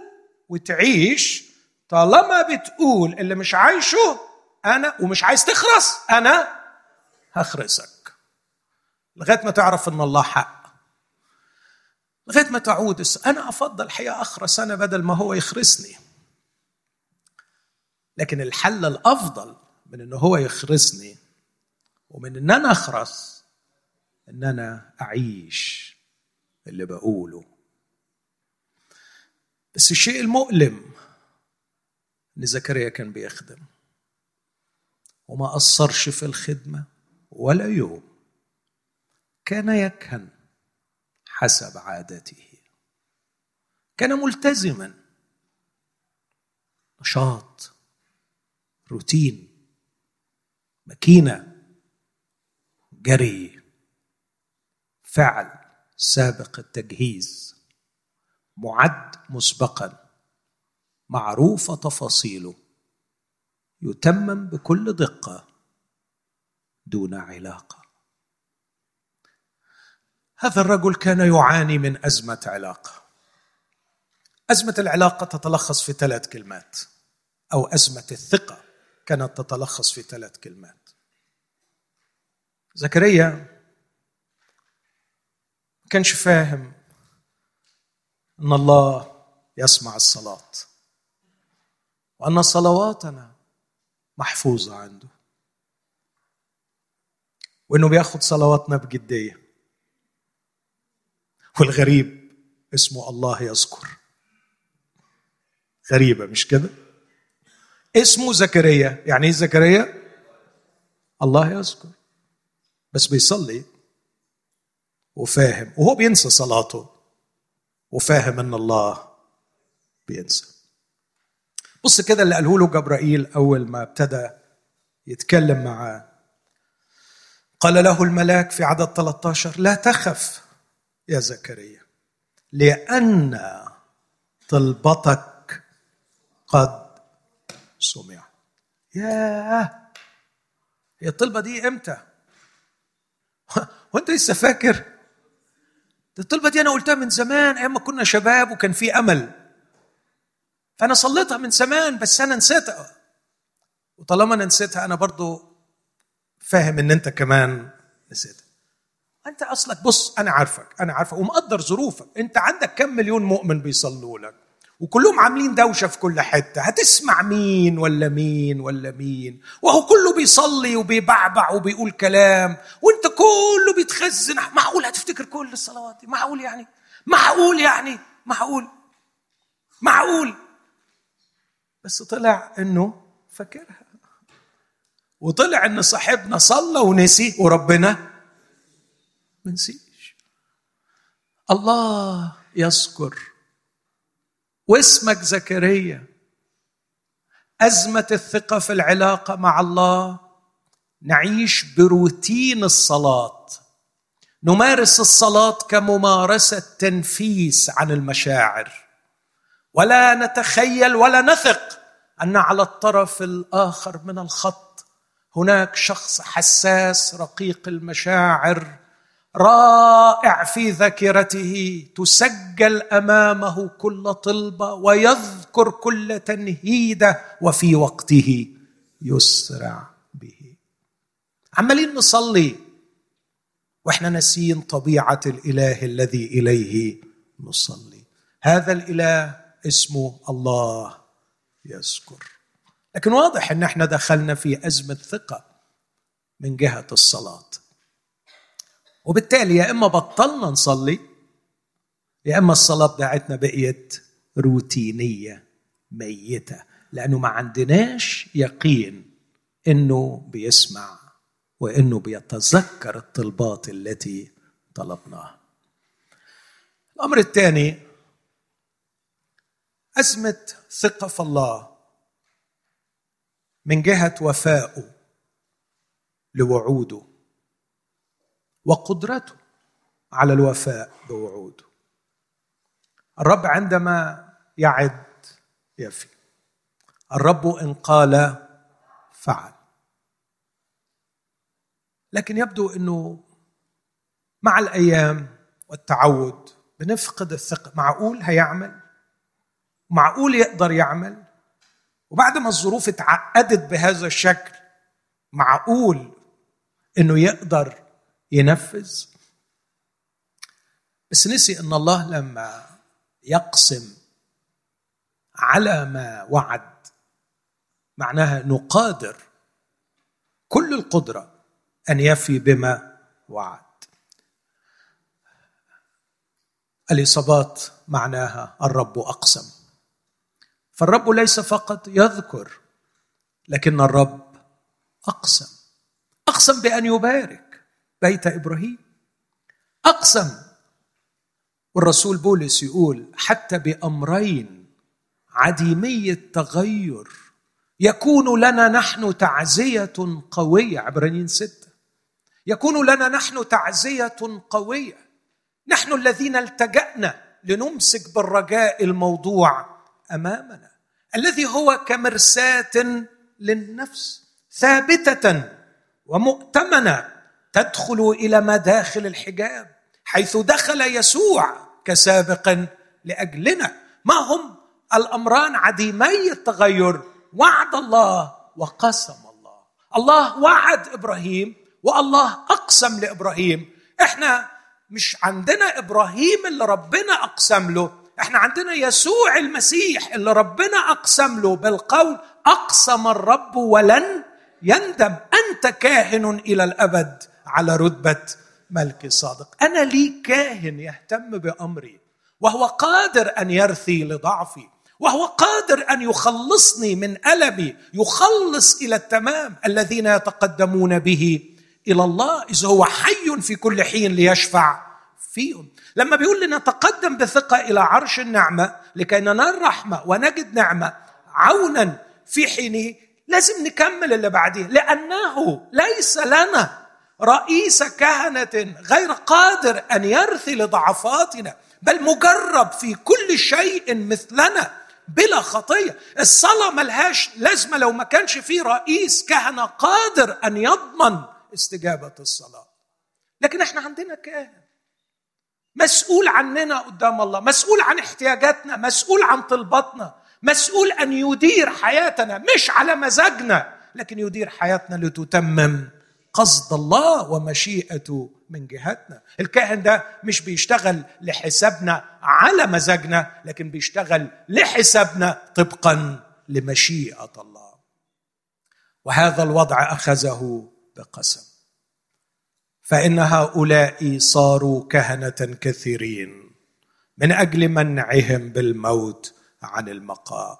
وتعيش. طالما بتقول اللي مش عايشه أنا ومش عايز تخرس أنا هخرسك. لغاية ما تعرف إن الله حق. لغاية ما تعود أنا أفضل الحقيقة أخرس أنا بدل ما هو يخرسني. لكن الحل الأفضل من ان هو يخرسني ومن إن أنا أخرس إن أنا أعيش اللي بقوله. بس الشيء المؤلم إن زكريا كان بيخدم وما قصرش في الخدمة ولا يوم كان يكهن حسب عادته. كان ملتزما. نشاط. روتين ماكينة جري فعل سابق التجهيز معد مسبقا معروفه تفاصيله يتمم بكل دقة دون علاقة. هذا الرجل كان يعاني من أزمة علاقة. أزمة العلاقة تتلخص في ثلاث كلمات أو أزمة الثقة. كانت تتلخص في ثلاث كلمات. زكريا ما كانش فاهم أن الله يسمع الصلاة وأن صلواتنا محفوظة عنده. وإنه بياخد صلواتنا بجدية. والغريب اسمه الله يذكر. غريبة مش كده؟ اسمه زكريا. يعني إيه زكريا؟ الله يذكر. بس بيصلي وفاهم وهو بينسى صلاته وفاهم إن الله بينسى. بص كده اللي قاله له جبرائيل أول ما ابتدى يتكلم معاه قال له الملاك في عدد 13 لا تخف يا زكريا لأن طلبتك قد سمع. ياه! هي الطلبة دي إمتى؟ <laughs> وأنت لسه فاكر؟ الطلبة دي أنا قلتها من زمان أيام ما كنا شباب وكان في أمل. فأنا صليتها من زمان بس أنا نسيتها. وطالما أنا نسيتها أنا برضو فاهم إن أنت كمان نسيتها. أنت أصلك بص أنا عارفك أنا عارفك ومقدر ظروفك. أنت عندك كم مليون مؤمن بيصلوا لك؟ وكلهم عاملين دوشة في كل حتة. هتسمع مين ولا مين ولا مين؟ وهو كله بيصلي وبيبعبع وبيقول كلام. وانت كله بيتخزن. معقول هتفتكر كل الصلوات دي؟ معقول يعني؟ معقول يعني؟ معقول؟ معقول؟ بس طلع انه فاكرها. وطلع ان صاحبنا صلى ونسي وربنا ما نسيش الله يذكر واسمك زكريا. أزمة الثقة في العلاقة مع الله. نعيش بروتين الصلاة. نمارس الصلاة كممارسة تنفيس عن المشاعر. ولا نتخيل ولا نثق أن على الطرف الآخر من الخط هناك شخص حساس رقيق المشاعر. رائع في ذاكرته تسجل أمامه كل طلبه ويذكر كل تنهيده وفي وقته يسرع به. عمالين نصلي وإحنا ناسيين طبيعة الإله الذي إليه نصلي. هذا الإله اسمه الله يذكر. لكن واضح إن إحنا دخلنا في أزمة ثقة من جهة الصلاة. وبالتالي يا إما بطلنا نصلي يا إما الصلاة بتاعتنا بقيت روتينية ميتة لأنه ما عندناش يقين إنه بيسمع وإنه بيتذكر الطلبات التي طلبناها. الأمر الثاني أزمة ثقة في الله من جهة وفائه لوعوده. وقدرته على الوفاء بوعوده. الرب عندما يعد يفي. الرب إن قال فعل. لكن يبدو إنه مع الأيام والتعود بنفقد الثقة. معقول هيعمل؟ معقول يقدر يعمل؟ وبعد ما الظروف اتعقدت بهذا الشكل معقول إنه يقدر ينفذ. بس نسي أن الله لما يقسم على ما وعد معناها نقادر كل القدرة أن يفي بما وعد. الإصابات معناها الرب أقسم. فالرب ليس فقط يذكر لكن الرب أقسم. أقسم بأن يبارك. بيت إبراهيم. أقسم. والرسول بولس يقول حتى بأمرين عديمي التغير يكون لنا نحن تعزية قوية. عبرانيين ستة. يكون لنا نحن تعزية قوية. نحن الذين التجأنا لنمسك بالرجاء الموضوع أمامنا. الذي هو كمرساة للنفس ثابتة ومؤتمنة. تدخل إلى مداخل الحجاب حيث دخل يسوع كسابق لأجلنا. ما هم الأمران عديمي التغير؟ وعد الله وقسم الله. الله وعد إبراهيم والله أقسم لإبراهيم. إحنا مش عندنا إبراهيم اللي ربنا أقسم له. إحنا عندنا يسوع المسيح اللي ربنا أقسم له. بالقول أقسم الرب ولن يندم. أنت كاهن إلى الأبد. على رتبة ملك صادق. أنا لي كاهن يهتم بأمري وهو قادر أن يرثي لضعفي وهو قادر أن يخلصني من ألمي يخلص إلى التمام الذين يتقدمون به إلى الله إذ هو حي في كل حين ليشفع فيهم. لما بيقول لنا تقدم بثقة إلى عرش النعمة لكي ننال رحمة ونجد نعمة عونا في حينه لازم نكمل اللي بعديه لأنه ليس لنا رئيس كهنة غير قادر أن يرثي لضعفاتنا بل مجرب في كل شيء مثلنا بلا خطية. الصلاة ملهاش لازمة لو ما كانش في رئيس كهنة قادر أن يضمن استجابة الصلاة. لكن إحنا عندنا كاهن مسؤول عننا قدام الله مسؤول عن احتياجاتنا مسؤول عن طلباتنا مسؤول أن يدير حياتنا مش على مزاجنا لكن يدير حياتنا لتتمم قصد الله ومشيئته من جهتنا. الكاهن ده مش بيشتغل لحسابنا على مزاجنا لكن بيشتغل لحسابنا طبقا لمشيئة الله. وهذا الوضع أخذه بقسم. فإن هؤلاء صاروا كهنة كثيرين من أجل منعهم بالموت عن المقام.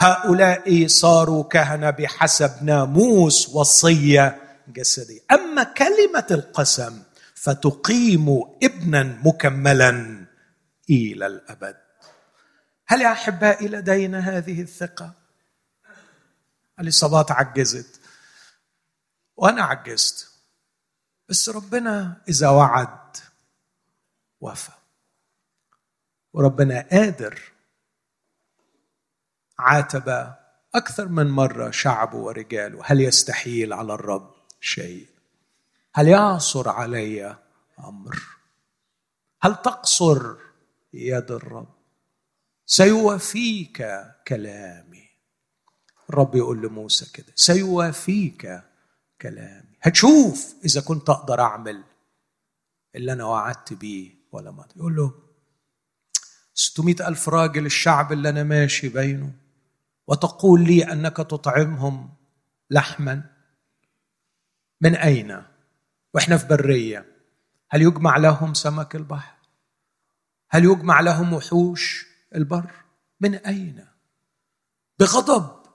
هؤلاء صاروا كهنة بحسب ناموس وصية جسديه أما كلمة القسم فتقيم ابنا مكملا إلى الأبد. هل يا احبائي لدينا هذه الثقة؟ الاصابات عجزت. وأنا عجزت. بس ربنا إذا وعد وفى. وربنا قادر. عاتب أكثر من مرة شعبه ورجاله هل يستحيل على الرب شيء. هل يعسر علي أمر؟ هل تقصر يد الرب؟ سيوافيك كلامي. الرب يقول لموسى كده سيوافيك كلامي. هتشوف إذا كنت أقدر أعمل اللي أنا وعدت بيه ولا ما يقول له 600 ألف راجل الشعب اللي أنا ماشي بينه وتقول لي أنك تطعمهم لحما؟ من أين؟ وإحنا في برية. هل يجمع لهم سمك البحر؟ هل يجمع لهم وحوش البر؟ من أين؟ بغضب.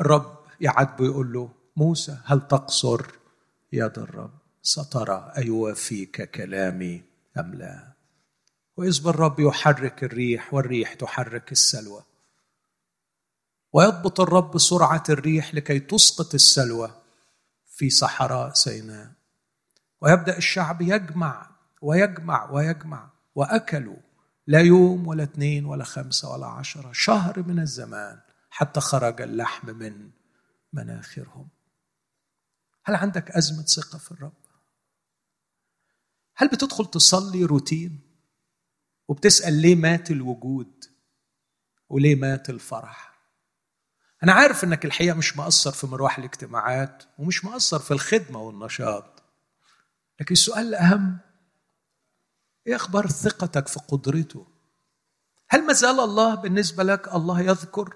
الرب يعاتبه يقول له موسى هل تقصر؟ يد الرب سترى أيوافيك كلامي أم لا؟ وإذ الرب يحرك الريح والريح تحرك السلوى. ويضبط الرب سرعة الريح لكي تسقط السلوى. في صحراء سيناء. ويبدأ الشعب يجمع ويجمع ويجمع وأكلوا لا يوم ولا اثنين ولا خمسة ولا عشرة شهر من الزمان حتى خرج اللحم من مناخرهم. هل عندك أزمة ثقة في الرب؟ هل بتدخل تصلي روتين وبتسأل ليه مات الوجود وليه مات الفرح؟ أنا عارف إنك الحقيقة مش مقصر في مروح الاجتماعات ومش مقصر في الخدمة والنشاط لكن السؤال الأهم إيه أخبار ثقتك في قدرته؟ هل ما زال الله بالنسبة لك الله يذكر؟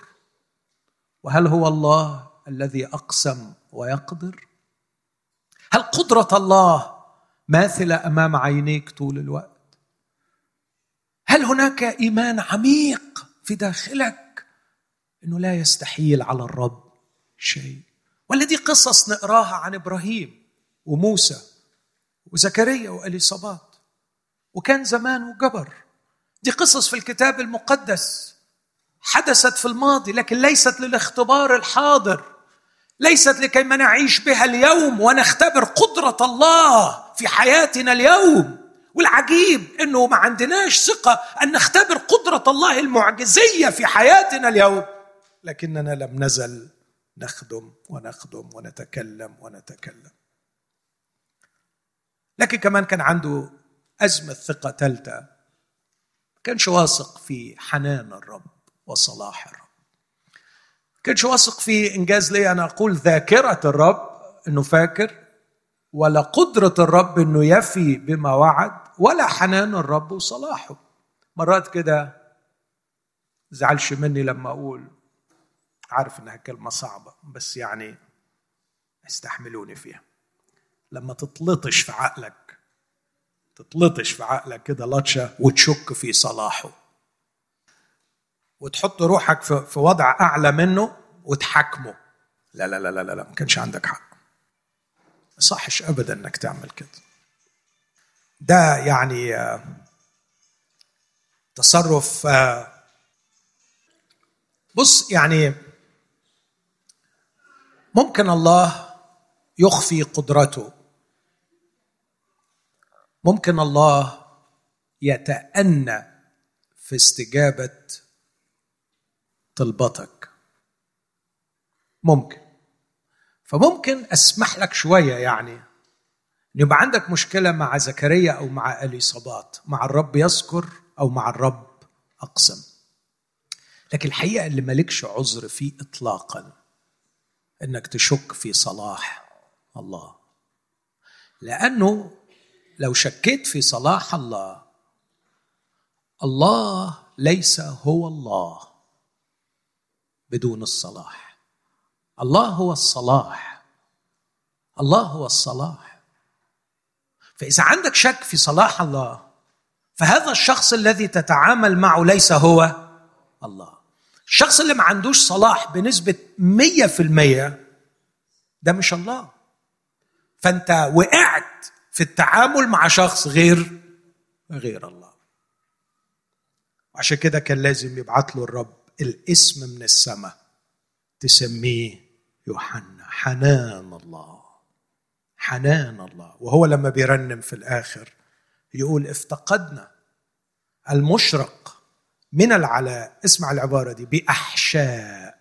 وهل هو الله الذي أقسم ويقدر؟ هل قدرة الله ماثلة أمام عينيك طول الوقت؟ هل هناك إيمان عميق في داخلك أنه لا يستحيل على الرب شيء؟ ولا دي قصص نقراها عن إبراهيم وموسى وزكريا وإليصابات وكان زمان وجبر دي قصص في الكتاب المقدس حدثت في الماضي لكن ليست للاختبار الحاضر ليست لكي ما نعيش بها اليوم ونختبر قدرة الله في حياتنا اليوم. والعجيب إنه ما عندناش ثقة أن نختبر قدرة الله المعجزية في حياتنا اليوم. لكننا لم نزل نخدم ونخدم ونتكلم ونتكلم. لكن كمان كان عنده أزمة ثقة ثالثة. ما كانش واثق في حنان الرب وصلاح الرب. ما كانش واثق في إنجاز لي أنا أقول ذاكرة الرب أنه فاكر ولا قدرة الرب أنه يفي بما وعد ولا حنان الرب وصلاحه مرات كده زعلش مني لما أقول عارف إنها كلمة صعبة بس يعني استحملوني فيها. لما تتلطش في عقلك تتلطش في عقلك كده لطشة وتشك في صلاحه. وتحط روحك في وضع أعلى منه وتحاكمه. لا لا لا لا لا ما كانش عندك حق. ما صحش أبدا إنك تعمل كده. ده يعني آه، تصرف آه، بص يعني ممكن الله يخفي قدرته. ممكن الله يتأنى في استجابة طلبتك. ممكن. فممكن أسمح لك شوية يعني. أن يبقى عندك مشكلة مع زكريا أو مع إليصابات مع الرب يذكر أو مع الرب أقسم. لكن الحقيقة اللي مالكش عذر فيه إطلاقا. إنك تشك في صلاح الله. لأنه لو شكيت في صلاح الله الله ليس هو الله بدون الصلاح. الله هو الصلاح. الله هو الصلاح. فإذا عندك شك في صلاح الله فهذا الشخص الذي تتعامل معه ليس هو الله. الشخص اللي ما عندوش صلاح بنسبة مية في المية ده مش الله. فأنت وقعت في التعامل مع شخص غير غير الله. عشان كده كان لازم يبعت له الرب الاسم من السماء تسميه يوحنا. حنان الله. حنان الله. وهو لما بيرنم في الآخر يقول افتقدنا المشرق من العلاء. اسمع العبارة دي. بأحشاء.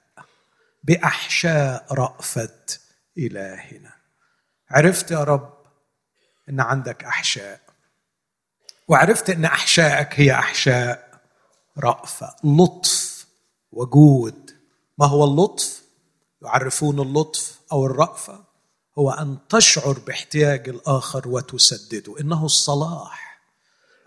بأحشاء رأفة إلهنا. عرفت يا رب إن عندك أحشاء. وعرفت إن احشائك هي أحشاء رأفة. لطف وجود. ما هو اللطف؟ يعرفون اللطف أو الرأفة. هو أن تشعر باحتياج الآخر وتسدده. إنه الصلاح.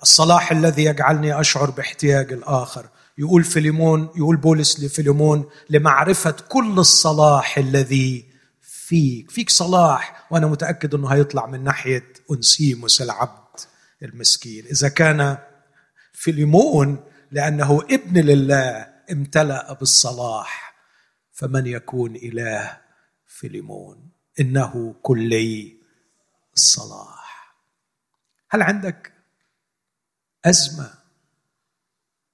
الصلاح الذي يجعلني أشعر باحتياج الآخر. يقول فيليمون يقول بولس لفيليمون لمعرفة كل الصلاح الذي فيك. فيك صلاح وأنا متأكد إنه هيطلع من ناحية أنسيموس العبد المسكين. إذا كان فيليمون لأنه ابن لله امتلأ بالصلاح فمن يكون إله فيليمون إنه كلي الصلاح. هل عندك أزمة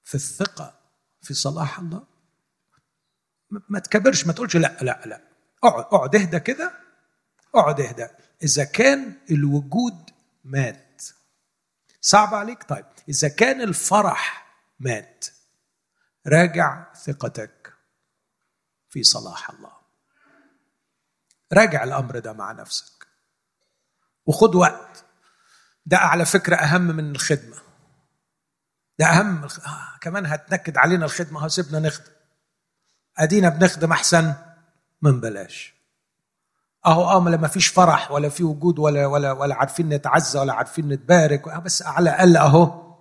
في الثقة في صلاح الله. ما تكبرش ما تقولش لا لا لا. اقعد اقعد اهدى كده اقعد اهدى. إذا كان الوجود مات. صعب عليك؟ طيب. إذا كان الفرح مات راجع ثقتك في صلاح الله. راجع الأمر ده مع نفسك. وخد وقت. ده على فكرة أهم من الخدمة. ده أهم آه كمان هتنكد علينا الخدمة هسيبنا نخدم. أدينا بنخدم أحسن من بلاش. أهو آه لما فيش فرح ولا في وجود ولا ولا ولا عارفين نتعزى ولا عارفين نتبارك بس على الأقل أهو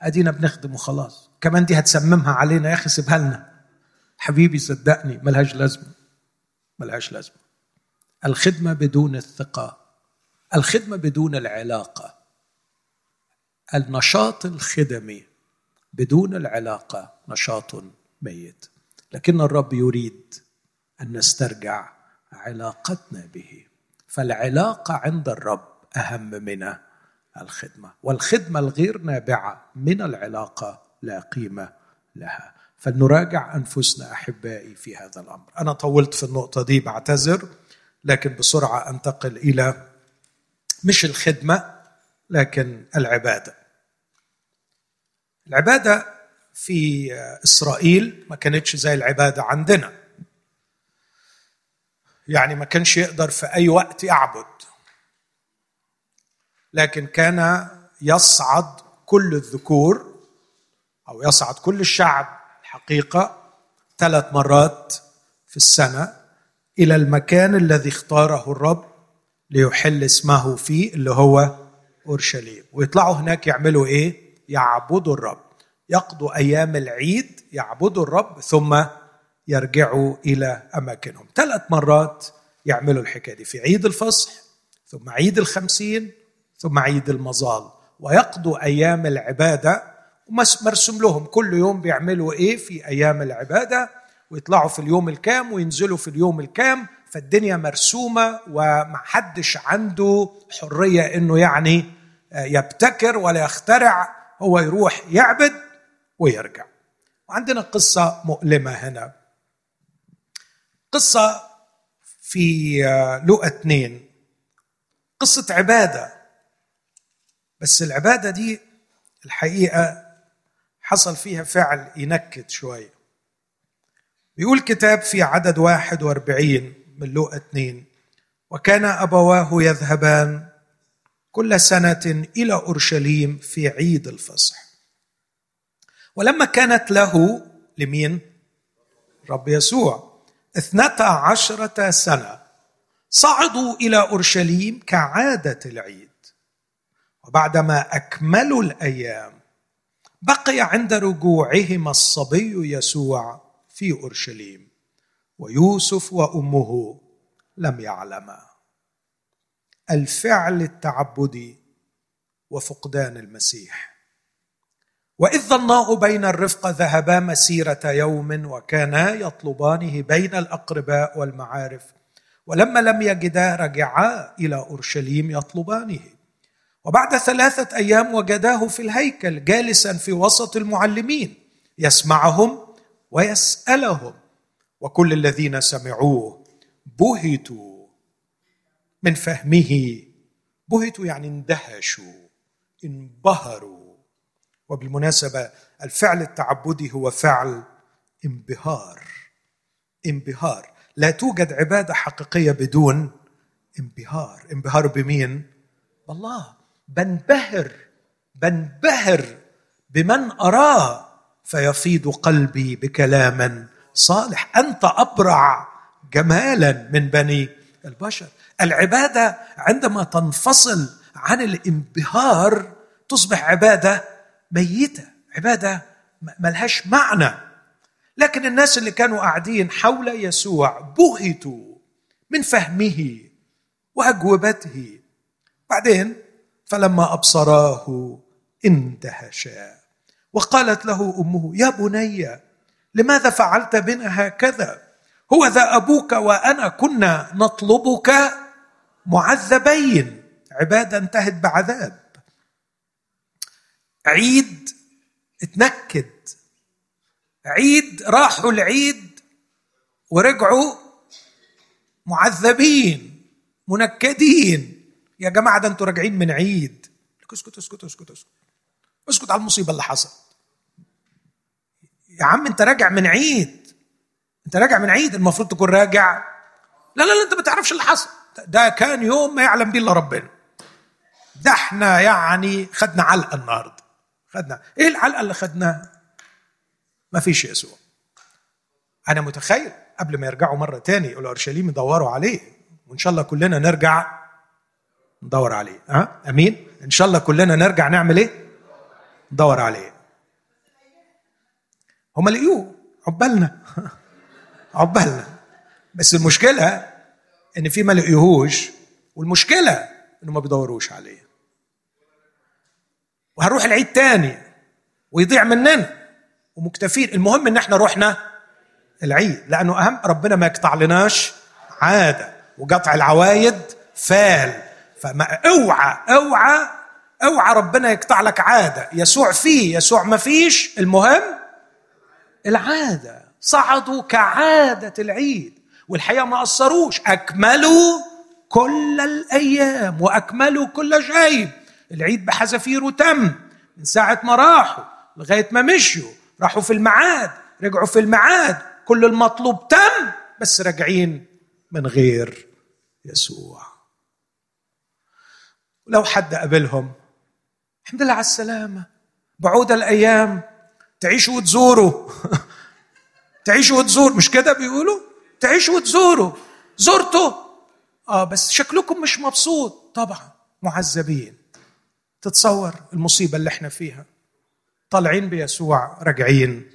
أدينا بنخدم وخلاص. كمان دي هتسممها علينا يا أخي سيبها لنا. حبيبي صدقني ملهاش لازمة. ملهاش لازمة. الخدمة بدون الثقة. الخدمة بدون العلاقة. النشاط الخدمي بدون العلاقة نشاط ميت. لكن الرب يريد أن نسترجع علاقتنا به. فالعلاقة عند الرب أهم من الخدمة والخدمة الغير نابعة من العلاقة لا قيمة لها. فلنراجع أنفسنا أحبائي في هذا الأمر. أنا طولت في النقطة دي بعتذر لكن بسرعة أنتقل إلى مش الخدمة لكن العبادة. العبادة في إسرائيل ما كانتش زي العبادة عندنا. يعني ما كانش يقدر في أي وقت يعبد. لكن كان يصعد كل الذكور أو يصعد كل الشعب الحقيقة ثلاث مرات في السنة إلى المكان الذي اختاره الرب ليحل اسمه فيه اللي هو أورشليم. ويطلعوا هناك يعملوا إيه؟ يعبدوا الرب. يقضوا أيام العيد يعبدوا الرب ثم يرجعوا إلى أماكنهم. ثلاث مرات يعملوا الحكاية دي في عيد الفصح ثم عيد الخمسين ثم عيد المظال. ويقضوا أيام العبادة ومرسوم لهم كل يوم بيعملوا إيه؟ في أيام العبادة ويطلعوا في اليوم الكام وينزلوا في اليوم الكام فالدنيا مرسومة ومحدش عنده حرية إنه يعني يبتكر ولا يخترع. هو يروح يعبد ويرجع. وعندنا قصة مؤلمة هنا. قصة في لوقا اثنين. قصة عبادة. بس العبادة دي الحقيقة حصل فيها فعل ينكد شوية. بيقول كتاب في عدد واحد واربعين من لوقا اثنين. وكان أبواه يذهبان كل سنة إلى أورشليم في عيد الفصح. ولما كانت له لمين؟ رب يسوع. اثنتا عشرة سنة صعدوا إلى أورشليم كعادة العيد. وبعدما أكملوا الأيام بقي عند رجوعهما الصبي يسوع في أورشليم. ويوسف وأمه لم يعلما. الفعل التعبدي وفقدان المسيح. وإذ ظناه بين الرفقه ذهبا مسيرة يوم وكانا يطلبانه بين الأقرباء والمعارف ولما لم يجدا رجعا إلى أورشليم يطلبانه. وبعد ثلاثة أيام وجداه في الهيكل جالسا في وسط المعلمين يسمعهم ويسألهم. وكل الذين سمعوه بهتوا. من فهمه. بهتوا يعني اندهشوا انبهروا. وبالمناسبة الفعل التعبدي هو فعل انبهار. انبهار. لا توجد عبادة حقيقية بدون انبهار. انبهار بمين؟ بالله. بنبهر. بنبهر بمن أراه. فيفيض قلبي بكلام صالح. أنت أبرع جمالا من بني البشر. العبادة عندما تنفصل عن الانبهار تصبح عبادة ميتة عبادة ملهاش معنى. لكن الناس اللي كانوا قاعدين حول يسوع بهتوا من فهمه وأجوبته. بعدين فلما أبصراه اندهشا وقالت له أمه يا بني لماذا فعلت بنا هكذا؟ هو ذا أبوك وأنا كنا نطلبك معذبين. عبادة انتهت بعذاب. عيد اتنكد. عيد راحوا العيد ورجعوا معذبين منكدين. يا جماعة ده أنتوا راجعين من عيد. اسكت اسكت اسكت اسكت. اسكت على المصيبة اللي حصلت. يا عم انت راجع من عيد. انت راجع من عيد المفروض تكون راجع. لا لا لا انت ما تعرفش اللي حصل. ده كان يوم ما يعلم به الا ربنا. ده إحنا يعني خدنا علقة النهارده. خدنا. إيه العلقة اللي خدناها؟ ما فيش يسوع. أنا متخيل قبل ما يرجعوا مرة تاني يقولوا أورشليم يدوروا عليه. وإن شاء الله كلنا نرجع ندور عليه. ها؟ أه؟ أمين؟ إن شاء الله كلنا نرجع نعمل إيه؟ ندور عليه. هم لقيوه عقبالنا <laughs> عقبالنا بس المشكلة إن في ما لقيوهوش والمشكلة إنه ما بيدوروش عليه. وهنروح العيد تاني ويضيع مننا ومكتفين المهم إن إحنا رحنا العيد لأنه أهم ربنا ما يقطع لناش عادة وقطع العوايد فال. فما أوعى أوعى أوعى ربنا يقطع لك عادة. يسوع فيه يسوع ما فيش المهم العادة. صعدوا كعادة العيد والحقيقة ما قصروش أكملوا كل الأيام وأكملوا كل شيء. العيد بحذافيره تم من ساعة ما راحوا لغاية ما مشوا راحوا في الميعاد رجعوا في الميعاد كل المطلوب تم بس راجعين من غير يسوع. لو حد قابلهم الحمد لله على السلامة بعود الأيام تعيشوا وتزوروا. <laughs> تعيشوا وتزور مش كده بيقولوا؟ تعيشوا وتزوروا زرتوا آه بس شكلكم مش مبسوط. طبعا معذبين. تتصور المصيبة اللي إحنا فيها. طالعين بيسوع راجعين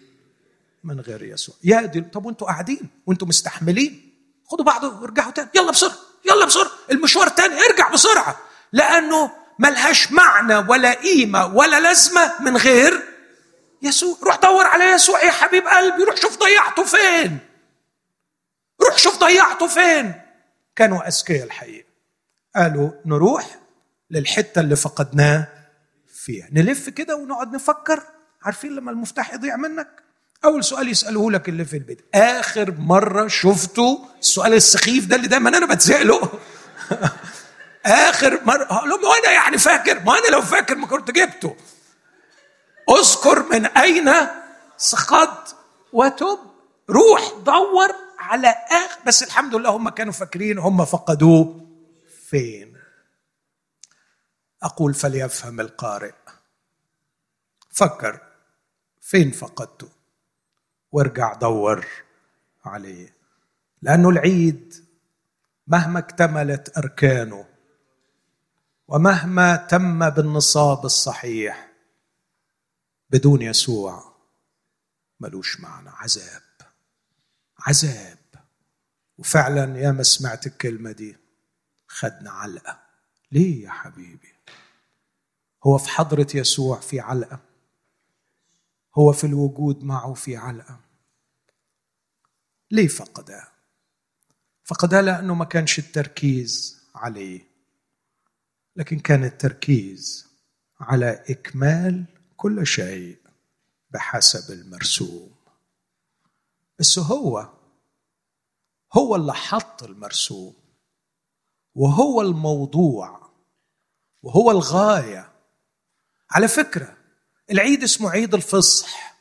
من غير يسوع. يا دي طب وانتوا قاعدين؟ وانتوا مستحملين؟ خدوا بعض وارجعوا تاني. يلا بسرعة يلا بسرعة. المشوار تاني ارجع بسرعة. لأنه ملهاش معنى ولا قيمة ولا لازمة من غير يسوع روح دور على يسوع يا حبيب قلبي روح شوف ضيعته فين. روح شوف ضيعته فين. كانوا أذكياء الحقيقة. قالوا نروح للحتة اللي فقدناه فيها. نلف كده ونقعد نفكر عارفين لما المفتاح يضيع منك؟ أول سؤال يسأله لك اللي في البيت. آخر مرة شفته؟ السؤال السخيف ده اللي دايما أنا بتسأله. <laughs> آخر مرة أقول لهم وأنا يعني فاكر؟ ما أنا لو فاكر ما كنت جبته. اذكر من اين سقطت وتب. روح دور على اخر بس الحمد لله هم كانوا فاكرين هم فقدوه. فين؟ أقول فليفهم القارئ. فكر. فين فقدته؟ وارجع دور عليه. لأنه العيد مهما اكتملت أركانه ومهما تم بالنصاب الصحيح بدون يسوع ملوش معنى. عذاب. عذاب. وفعلا يا ما سمعت الكلمة دي خدنا علقة. ليه يا حبيبي؟ هو في حضرة يسوع في علقة. هو في الوجود معه في علقة. ليه فقدها فقدها لأنه ما كانش التركيز عليه لكن كان التركيز على إكمال كل شيء بحسب المرسوم. بس هو هو اللي حط المرسوم وهو الموضوع وهو الغاية. على فكرة العيد اسمه عيد الفصح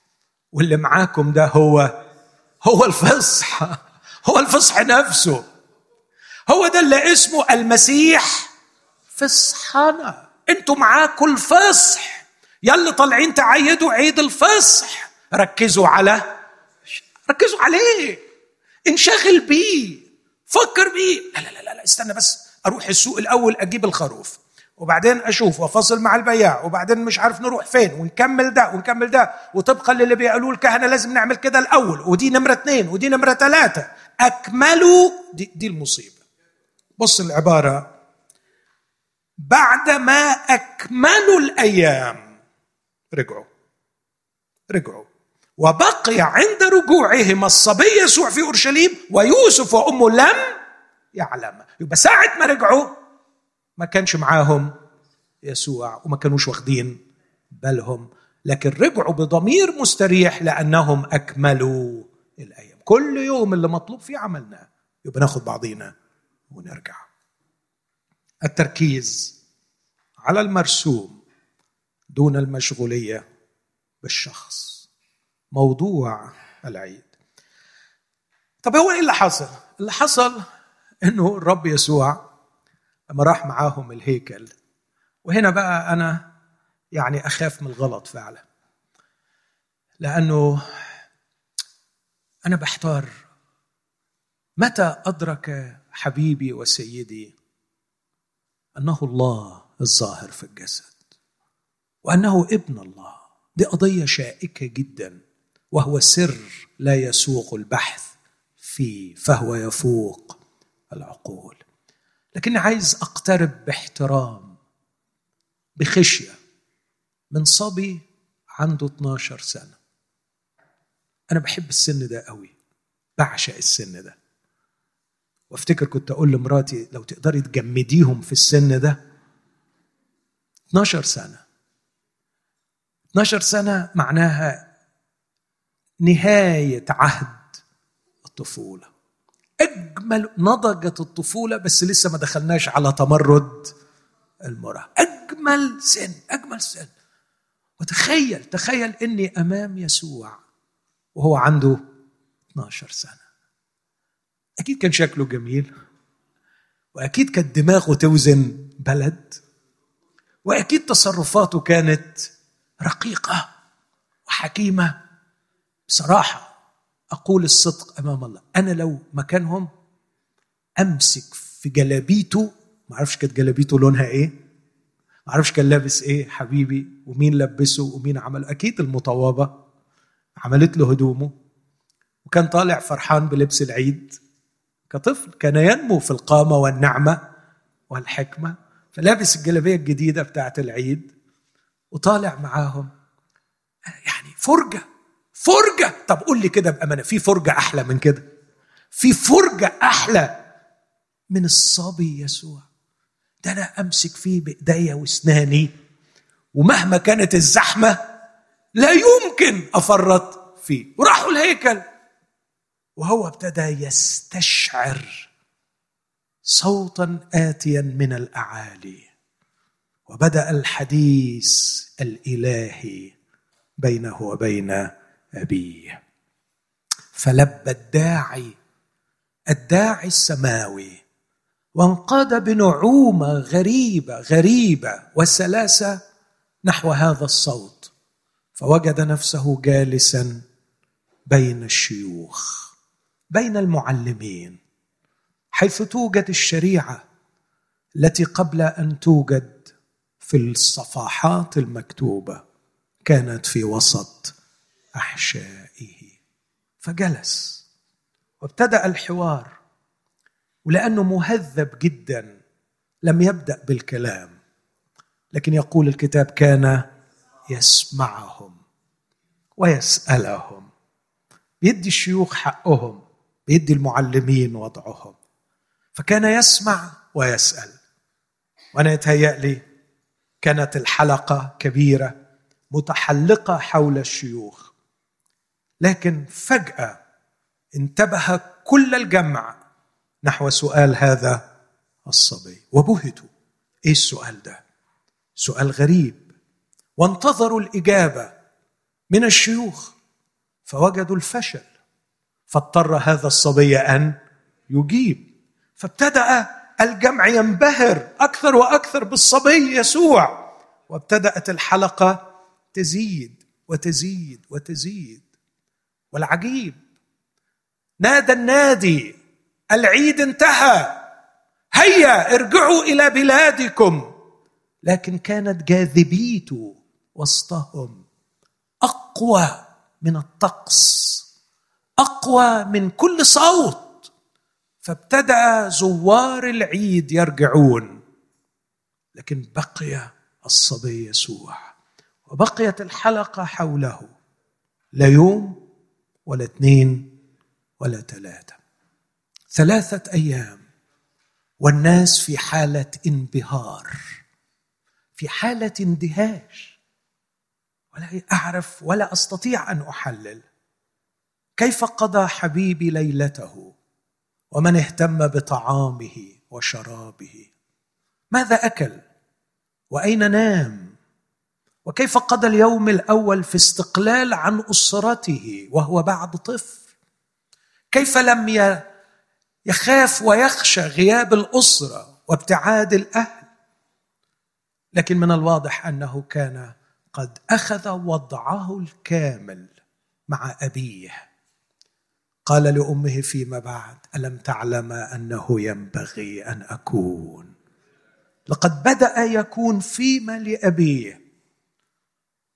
واللي معاكم ده هو هو الفصح هو الفصح نفسه. هو ده اللي اسمه المسيح فصحنا. أنتوا معاكم الفصح. يلي طالعين تعيدوا عيد الفصح. ركزوا على ركزوا عليه. انشغل بيه. فكر بيه. لا لا لا لا استنى بس. أروح السوق الأول أجيب الخروف. وبعدين أشوف وأفصل مع البياع. وبعدين مش عارف نروح فين. ونكمل ده ونكمل ده. وطبقا للي بيقولوه الكهنة لازم نعمل كده الأول. ودي نمرة اثنين ودي نمرة ثلاثة أكملوا. دي, دي المصيبة. بص العبارة. بعدما أكملوا الأيام. رجعوا. رجعوا. وبقي عند رجوعهم الصبي يسوع في أورشليم ويوسف وامه لم يعلم. يبقى ساعة ما رجعوا ما كانش معاهم يسوع وما كانوش واخدين بالهم. لكن رجعوا بضمير مستريح لأنهم أكملوا الأيام. كل يوم اللي مطلوب فيه عملناه يبقى ناخد بعضينا ونرجع. التركيز على المرسوم دون المشغولية بالشخص. موضوع العيد. طب هو إيه اللي حصل؟ اللي حصل إنه الرب يسوع لما راح معاهم الهيكل وهنا بقى أنا يعني أخاف من الغلط فعلا. لأنه أنا بحتار متى أدرك حبيبي وسيدي أنه الله الظاهر في الجسد. وأنه ابن الله. دي قضية شائكة جدا وهو سر لا يسوق البحث فيه فهو يفوق العقول. لكني عايز أقترب باحترام بخشية من صبي عنده 12 سنة. أنا بحب السن ده قوي بعشق السن ده. وافتكر كنت أقول لمراتي لو تقدري تجمديهم في السن ده 12 سنة. 12 سنة معناها نهاية عهد الطفولة. أجمل نضجت الطفولة بس لسه ما دخلناش على تمرد المرأة. أجمل سن أجمل سن. وتخيل تخيل إني أمام يسوع وهو عنده 12 سنة. أكيد كان شكله جميل وأكيد كانت دماغه توزن بلد وأكيد تصرفاته كانت رقيقة وحكيمة. بصراحة أقول الصدق أمام الله. أنا لو مكانهم أمسك في جلابيته. ما أعرفش كانت جلابيته لونها إيه. ما أعرفش كان لابس إيه حبيبي ومين لبسه ومين عمله. أكيد المطوبة عملت له هدومه. وكان طالع فرحان بلبس العيد. كطفل كان ينمو في القامة والنعمة والحكمة. فلابس الجلابية الجديدة بتاعت العيد. وطالع معاهم. يعني فرجة فرجة. طب قول لي كده بأمانة في فرجة أحلى من كده؟ في فرجة أحلى من الصبي يسوع. ده أنا أمسك فيه بإيديا وأسناني ومهما كانت الزحمة لا يمكن أفرط فيه. وراحوا الهيكل وهو ابتدى يستشعر صوتا اتيا من الأعالي. وبدأ الحديث الإلهي بينه وبين أبيه. فلبى الداعي الداعي السماوي وانقاد بنعومه غريبة غريبة وسلاسه نحو هذا الصوت فوجد نفسه جالسا بين الشيوخ بين المعلمين حيث توجد الشريعة التي قبل أن توجد في الصفحات المكتوبة كانت في وسط أحشائه. فجلس وابتدأ الحوار ولأنه مهذب جدا لم يبدأ بالكلام لكن يقول الكتاب كان يسمعهم ويسألهم. بيدي الشيوخ حقهم بيدي المعلمين وضعهم. فكان يسمع ويسأل. وأنا يتهيأ لي كانت الحلقة كبيرة متحلقة حول الشيوخ. لكن فجأة انتبه كل الجمع نحو سؤال هذا الصبي. وبهتوا إيه السؤال ده؟ سؤال غريب. وانتظروا الإجابة من الشيوخ فوجدوا الفشل. فاضطر هذا الصبي أن يجيب. فابتدأ الجمع ينبهر أكثر وأكثر بالصبي يسوع. وابتدأت الحلقة تزيد وتزيد وتزيد. والعجيب نادى النادي العيد انتهى. هيا ارجعوا إلى بلادكم. لكن كانت جاذبيته وسطهم أقوى من الطقس أقوى من كل صوت. فابتدأ زوار العيد يرجعون. لكن بقي الصبي يسوع وبقيت الحلقة حوله لا يوم ولا اثنين ولا ثلاثة. ثلاثة أيام والناس في حالة انبهار في حالة اندهاش. ولا أعرف ولا أستطيع أن أحلل. كيف قضى حبيبي ليلته؟ ومن اهتم بطعامه وشرابه. ماذا أكل؟ وأين نام؟ وكيف قضى اليوم الأول في استقلال عن أسرته وهو بعد طفل؟ كيف لم يخاف ويخشى غياب الأسرة وابتعاد الأهل؟ لكن من الواضح أنه كان قد أخذ وضعه الكامل مع أبيه. قال لأمه فيما بعد ألم تعلم أنه ينبغي أن أكون؟ لقد بدأ يكون فيما لابيه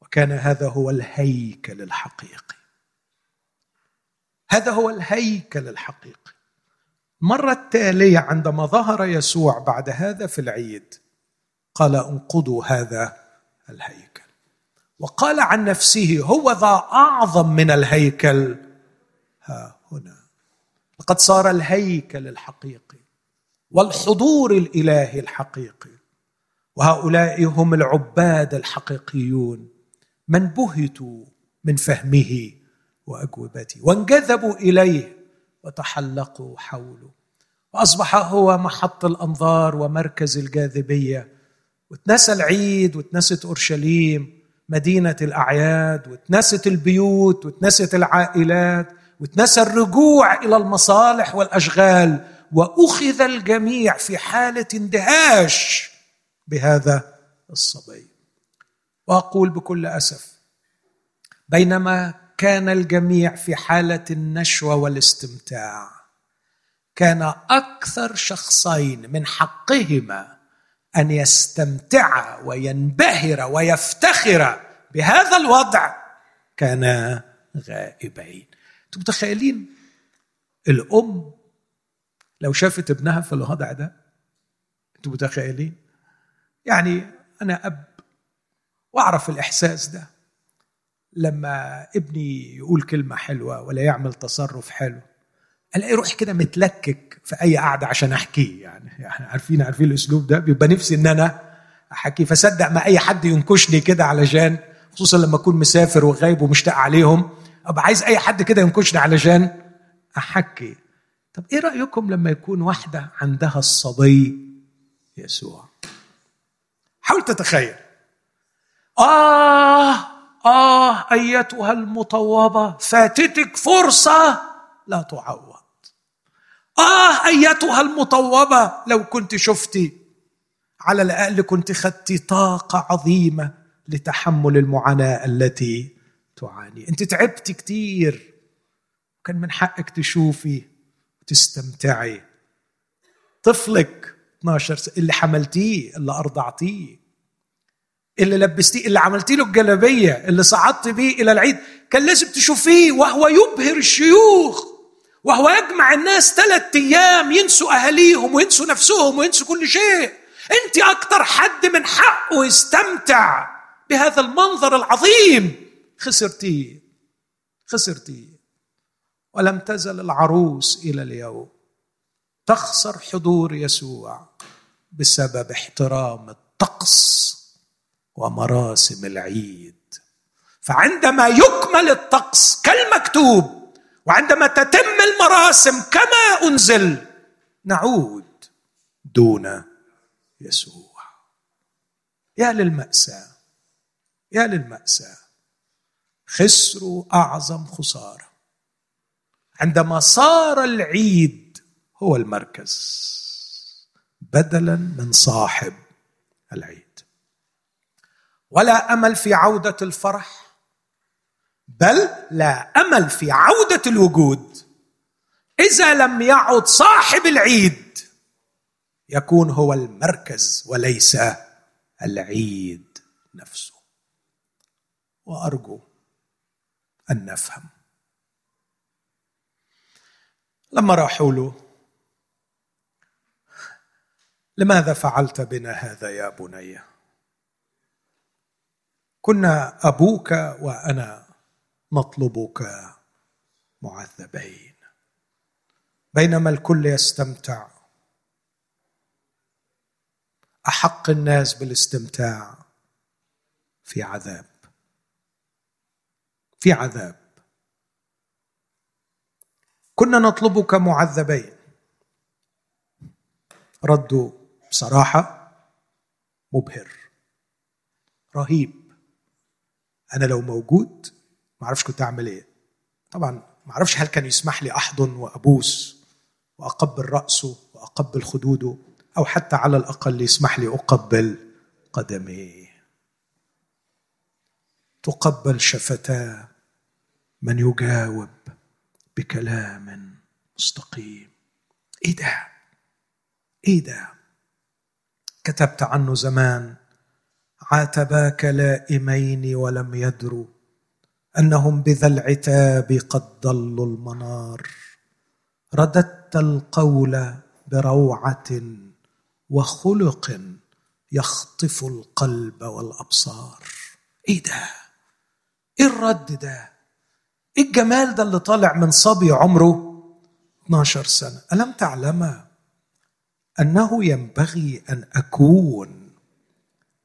وكان هذا هو الهيكل الحقيقي. هذا هو الهيكل الحقيقي. المرة التالية عندما ظهر يسوع بعد هذا في العيد. قال انقضوا هذا الهيكل. وقال عن نفسه هو ذا أعظم من الهيكل. ها لقد صار الهيكل الحقيقي والحضور الإلهي الحقيقي وهؤلاء هم العباد الحقيقيون من بهتوا من فهمه واجوبته وانجذبوا إليه وتحلقوا حوله وأصبح هو محط الأنظار ومركز الجاذبية وتنسى العيد وتنست أورشليم مدينة الأعياد وتنست البيوت وتنست العائلات وتنسى الرجوع إلى المصالح والأشغال وأخذ الجميع في حالة اندهاش بهذا الصبي. وأقول بكل أسف بينما كان الجميع في حالة النشوة والاستمتاع كان أكثر شخصين من حقهما أن يستمتعا وينبهر ويفتخر بهذا الوضع كانا غائبين. أنتم متخيلين؟ الأم لو شافت ابنها في الوضع ده أنتم متخيلين؟ يعني أنا أب وأعرف الإحساس ده. لما ابني يقول كلمة حلوة ولا يعمل تصرف حلو ألاقي روحي كده متلكك في أي قعدة عشان أحكيه. يعني يعني عارفين عارفين الأسلوب ده. بيبقى نفسي إن أنا أحكيه. فصدق ما أي حد ينكشني كده علشان خصوصا لما أكون مسافر وغايب ومشتاق عليهم أبقى عايز أي حد كده ينكشني علشان أحكي. طب إيه رأيكم لما يكون واحدة عندها الصبي يسوع؟ حاول تتخيل. آه آه أيتها المطوبة فاتتك فرصة لا تعوض. آه أيتها المطوبة لو كنت شفتي. على الأقل كنت خدتي طاقة عظيمة لتحمل المعاناة التي تعاني. أنت تعبت كتير. كان من حقك تشوفي وتستمتعي. طفلك 12 سنة اللي حملتيه اللي أرضعتيه. اللي لبستيه اللي عملتي له الجلابية اللي صعدت بيه إلى العيد. كان لازم تشوفيه وهو يبهر الشيوخ. وهو يجمع الناس ثلاثة أيام ينسوا أهاليهم وينسوا نفسهم وينسوا كل شيء. أنت أكتر حد من حقه يستمتع بهذا المنظر العظيم. خسرتيه خسرتيه ولم تزل العروس إلى اليوم. تخسر حضور يسوع بسبب احترام الطقس ومراسم العيد. فعندما يكمل الطقس كالمكتوب وعندما تتم المراسم كما أنزل نعود دون يسوع. يا للمأساة يا للمأساة. خسروا أعظم خسارة. عندما صار العيد هو المركز. بدلا من صاحب العيد. ولا أمل في عودة الفرح بل لا أمل في عودة الوجود. إذا لم يعد صاحب العيد يكون هو المركز وليس العيد نفسه. وأرجو أن نفهم. لما راحوا له لماذا فعلت بنا هذا يا بني؟ كنا أبوك وأنا نطلبك معذبين. بينما الكل يستمتع. أحق الناس بالاستمتاع في عذاب في عذاب. كنا نطلبك معذبين. ردوا بصراحة مبهر. رهيب. أنا لو موجود ما أعرفش كنت أعمل إيه. طبعا ما أعرفش هل كان يسمح لي احضن وأبوس وأقبل رأسه وأقبل خدوده أو حتى على الأقل يسمح لي أقبل قدميه. تقبل شفتاه. من يجاوب بكلام مستقيم. إيه ده؟ إيه ده؟ كتبت عنه زمان عاتباك لائمين ولم يدروا أنهم بذا العتاب قد ضلوا المنار. رددت القول بروعه وخلق يخطف القلب والأبصار. إيه ده؟ إيه الرد ده؟ إيه الجمال ده اللي طالع من صبي عمره 12 سنة؟ ألم تعلم أنه ينبغي أن أكون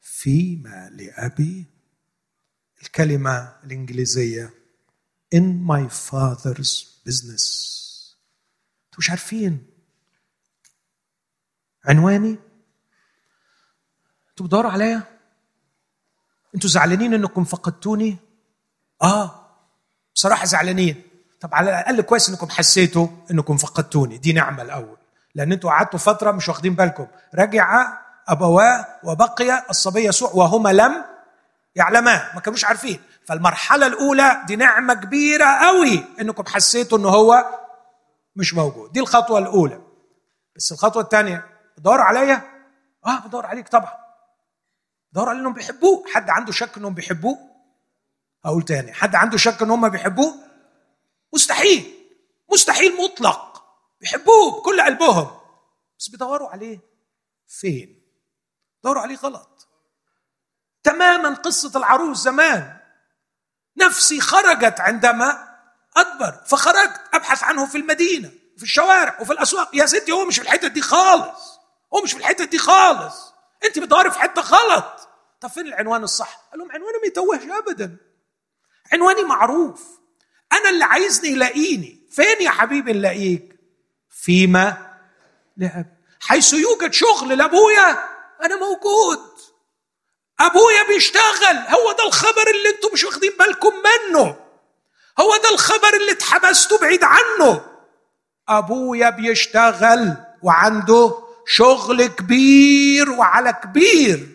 فيما لأبي؟ الكلمة الإنجليزية in my father's business. أنتوا مش عارفين؟ عنواني؟ أنتوا بتدوروا عليا؟ أنتوا زعلانين إنكم فقدتوني؟ آه. بصراحة زعلانين. طب على الأقل كويس إنكم حسيتوا إنكم فقدتوني. دي نعمة الأول. لأن أنتوا قعدتوا فترة مش واخدين بالكم. رجع أبواه وبقي الصبي يسوع وهما لم يعلمان ما كانوش عارفين. فالمرحلة الأولى دي نعمة كبيرة قوي إنكم حسيتوا إن هو مش موجود. دي الخطوة الأولى. بس الخطوة الثانية بدور عليا؟ آه بدور عليك طبعا. بدور على إنهم بيحبوه. حد عنده شك إنهم بيحبوه؟ أقول تاني حد عنده شك إن هم بيحبوه؟ مستحيل مستحيل مطلق. بيحبوه بكل قلبهم. بس بيدوروا عليه. فين؟ دوروا عليه غلط. تماما قصة العروس زمان. نفسي خرجت عندما أدبر فخرجت أبحث عنه في المدينة في الشوارع وفي الأسواق. يا ستي هو مش في الحتة دي خالص. هو مش في الحتة دي خالص. أنت بتدوري في حتة غلط. طب فين العنوان الصح؟ قال لهم عنواني ما يتوهش أبدا. عنواني معروف. أنا اللي عايزني يلاقيني. فين يا حبيبي نلاقيك؟ فيما لأب. حيث يوجد شغل لأبويا أنا موجود. أبويا بيشتغل. هو ده الخبر اللي أنتم مش واخدين بالكم منه. هو ده الخبر اللي اتحبستوا بعيد عنه. أبويا بيشتغل وعنده شغل كبير وعلى كبير.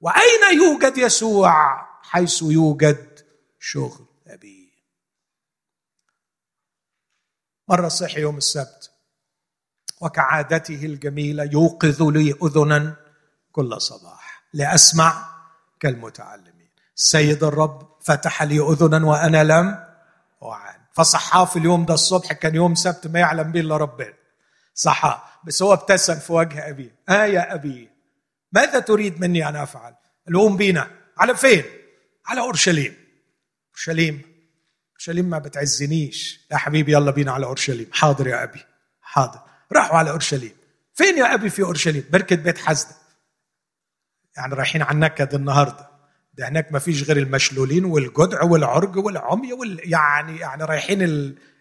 وأين يوجد يسوع؟ حيث يوجد شغل ابيه مرة صحي يوم السبت وكعادته الجميلة يوقظ لي أذنا كل صباح. لاسمع كالمتعلمين. السيد الرب فتح لي أذنا وأنا لم أعان. فصحاه في اليوم ده الصبح كان يوم سبت ما يعلم به إلا ربنا. صحاه بس هو ابتسم في وجه أبيه. آه يا أبي ماذا تريد مني أن أفعل؟ القوم بينا. على فين؟ على أورشليم. أورشليم. أورشليم ما بتعزنيش. يا حبيبي يلا بينا على أورشليم. حاضر يا أبي. حاضر. راحوا على أورشليم. فين يا أبي؟ في أورشليم. بركة بيت حزده يعني رايحين على النكد النهارده. ده هناك ما فيش غير المشلولين والجدع والعرج والعمي وال يعني يعني رايحين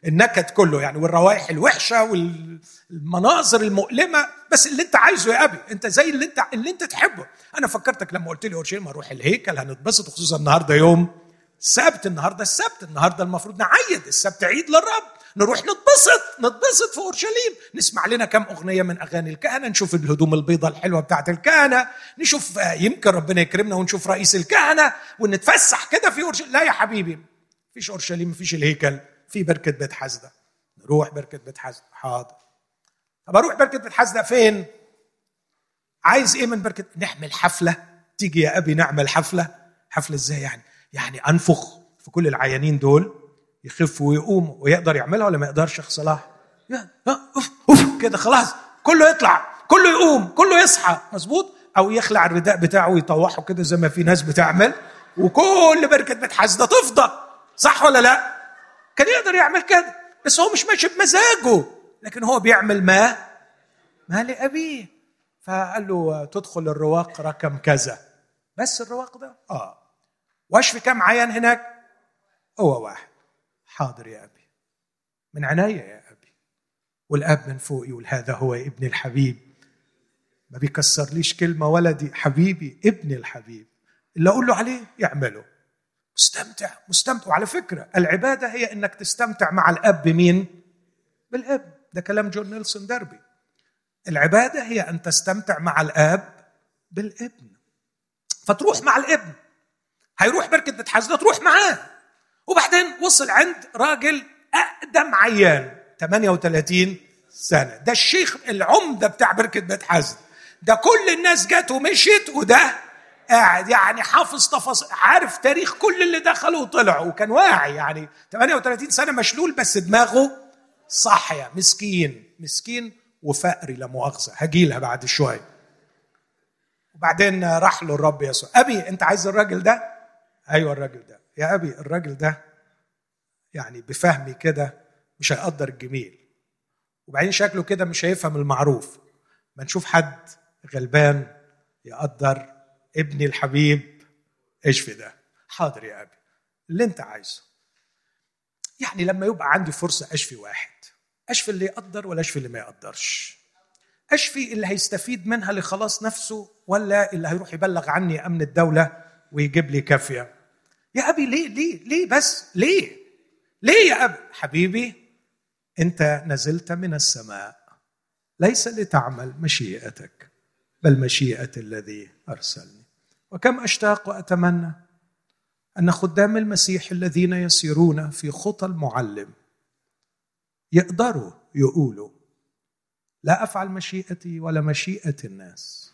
النكد كله يعني والروائح الوحشة والمناظر المؤلمة. بس اللي انت عايزه يا أبي انت زي اللي انت اللي انت تحبه. أنا فكرتك لما قلت لي أورشليم أروح الهيكل هنتبسط خصوصا النهارده يوم السبت النهارده السبت النهارده المفروض نعيد السبت عيد للرب نروح نتبسط نتبسط في أورشليم. نسمع لنا كم أغنية من أغاني الكهنة نشوف الهدوم البيضاء الحلوة بتاعت الكهنة نشوف آه، يمكن ربنا يكرمنا ونشوف رئيس الكهنة ونتفسح كده في اورشليم لا يا حبيبي مفيش أورشليم مفيش الهيكل في بركة بيت حزده نروح بركة بيت حزده حاضر. طب أروح بركة بيت حزده فين؟ عايز إيه من بركة؟ نعمل حفلة. تيجي يا أبي نعمل حفلة. حفلة إزاي يعني؟ يعني أنفخ في كل العيانين دول يخف ويقوم ويقدر يعملها ولا ما يقدرش؟ يا صلاح اوف أوف كده خلاص. كله يطلع كله يقوم كله يصحى. مظبوط؟ أو يخلع الرداء بتاعه ويطوحه كده زي ما في ناس بتعمل. وكل بركة بيت حاسده تفضى. صح ولا لا؟ كان يقدر يعمل كده بس هو مش ماشي بمزاجه. لكن هو بيعمل ما؟ ما لأبيه. فقال له تدخل الرواق رقم كذا. بس الرواق ده؟ آه. واشفي كم عيان هناك؟ هو واحد. حاضر يا أبي. من عناية يا أبي. والأب من فوق يقول هذا هو ابن الحبيب. ما بيكسر ليش كلمة ولدي؟ حبيبي ابني الحبيب. اللي أقول له عليه يعمله. مستمتع مستمتع. وعلى فكرة العبادة هي أنك تستمتع مع الأب مين؟ بالأب. ده كلام جون نيلسون دربي العبادة هي أن تستمتع مع الآب بالابن. فتروح مع الابن. هيروح بركة بتحزن تروح معاه. وبعدين وصل عند راجل أقدم عيان 38 سنة. ده الشيخ العمدة بتاع بركة بيت حزن ده كل الناس جت ومشيت وده قاعد يعني حافظ تفاصيل عارف تاريخ كل اللي دخلوا وطلعوا وكان واعي يعني. 38 سنة مشلول بس دماغه صاحية. مسكين مسكين وفقري لا مؤاخذة. هجيلها بعد شوية. وبعدين راح له الرب يسوع. أبي أنت عايز الراجل ده؟ أيوه الراجل ده. يا أبي الراجل ده يعني بفهمي كده مش هيقدر الجميل. وبعدين شكله كده مش هيفهم المعروف. ما نشوف حد غلبان يقدر ابني الحبيب إيش في ده. حاضر يا أبي. اللي أنت عايزه. يعني لما يبقى عندي فرصة أشفي واحد. أشفي اللي يقدر ولا أشفي اللي ما يقدرش. أشفي اللي هيستفيد منها لخلاص نفسه ولا اللي هيروح يبلغ عني أمن الدولة ويجيب لي كافية. يا أبي ليه ليه ليه بس؟ ليه؟ ليه يا ابي حبيبي أنت نزلت من السماء. ليس لتعمل مشيئتك بل مشيئة الذي أرسلني. وكم أشتاق وأتمنى أن خدام المسيح الذين يسيرون في خطى المعلم يقدروا يقولوا لا أفعل مشيئتي ولا مشيئة الناس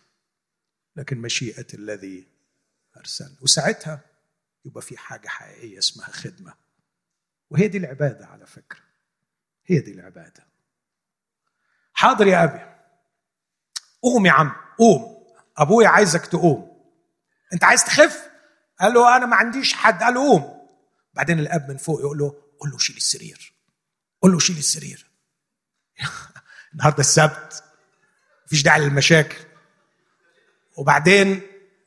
لكن مشيئة الذي ارسل وساعتها يبقى في حاجة حقيقية اسمها خدمة. وهي دي العبادة على فكرة. هي دي العبادة. حاضر يا أبي. قوم يا عم. قوم. أبويا عايزك تقوم. أنت عايز تخف؟ قال له أنا ما عنديش حد. قال قوم. بعدين الأب من فوق يقول له قول له شيل السرير. قول له شيل السرير. <laughs> النهارده السبت. مفيش داعي للمشاكل. وبعدين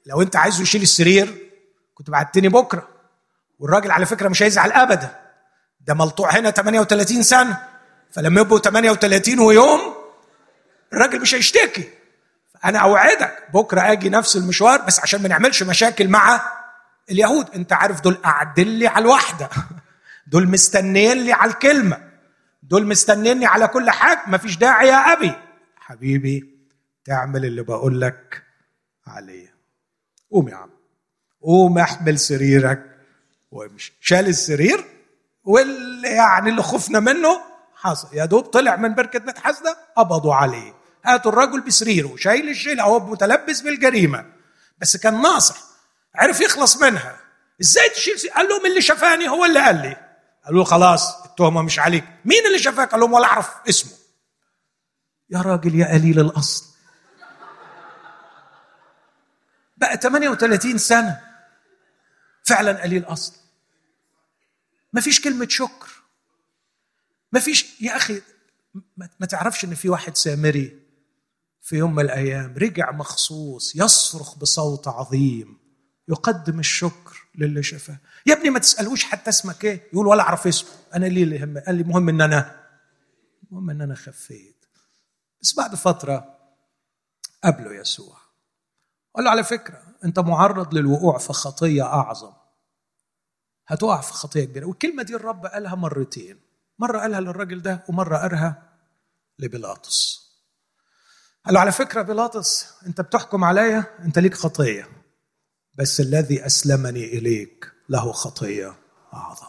لو انت عايزه يشيل السرير كنت بعتني بكرة. والراجل على فكرة مش هيزعل ابدا. ده ملطوع هنا 38 سنة. فلما يبقوا 38 ويوم الراجل مش هيشتكي. أنا أوعدك بكرة أجي نفس المشوار بس عشان ما نعملش مشاكل مع اليهود. انت عارف دول قاعدين لي على الواحده دول مستنيين لي على الكلمة. دول مستنيني على كل حاجة. مفيش داعي يا أبي. حبيبي تعمل اللي بقول لك عليه. قوم يا عم. قوم احمل سريرك. وامشي. شال السرير واللي يعني اللي خفنا منه حصل. يا دوب طلع من بركة متحسده قبضوا عليه. هاتوا الرجل بسريره شايل الشيل. هو متلبس بالجريمة. بس كان ناصح. عرف يخلص منها. إزاي تشيل قال لهم اللي شفاني هو اللي قال لي. قالوا له خلاص التهمة مش عليك. مين اللي شافك قال لهم ولا أعرف اسمه. يا راجل يا قليل الأصل. بقى 38 سنة. فعلا قليل أصل. ما فيش كلمة شكر. ما فيش يا أخي ما تعرفش إن في واحد سامري في يوم من الأيام رجع مخصوص يصرخ بصوت عظيم يقدم الشكر للي شفاه. يا ابني ما تسألوش حتى اسمك إيه. يقول ولا أعرف اسمه. أنا ليه اللي يهم قال لي مهم إن أنا المهم إن أنا خفيت. بس بعد فترة قابله يسوع. قال له على فكرة أنت معرض للوقوع في خطية أعظم. هتقع في خطية كبيرة. والكلمة دي الرب قالها مرتين. مرة قالها للراجل ده ومرة قالها لبيلاطس. قال له على فكرة بيلاطس أنت بتحكم عليا أنت ليك خطية. بس الذي أسلمني إليك له خطية أعظم.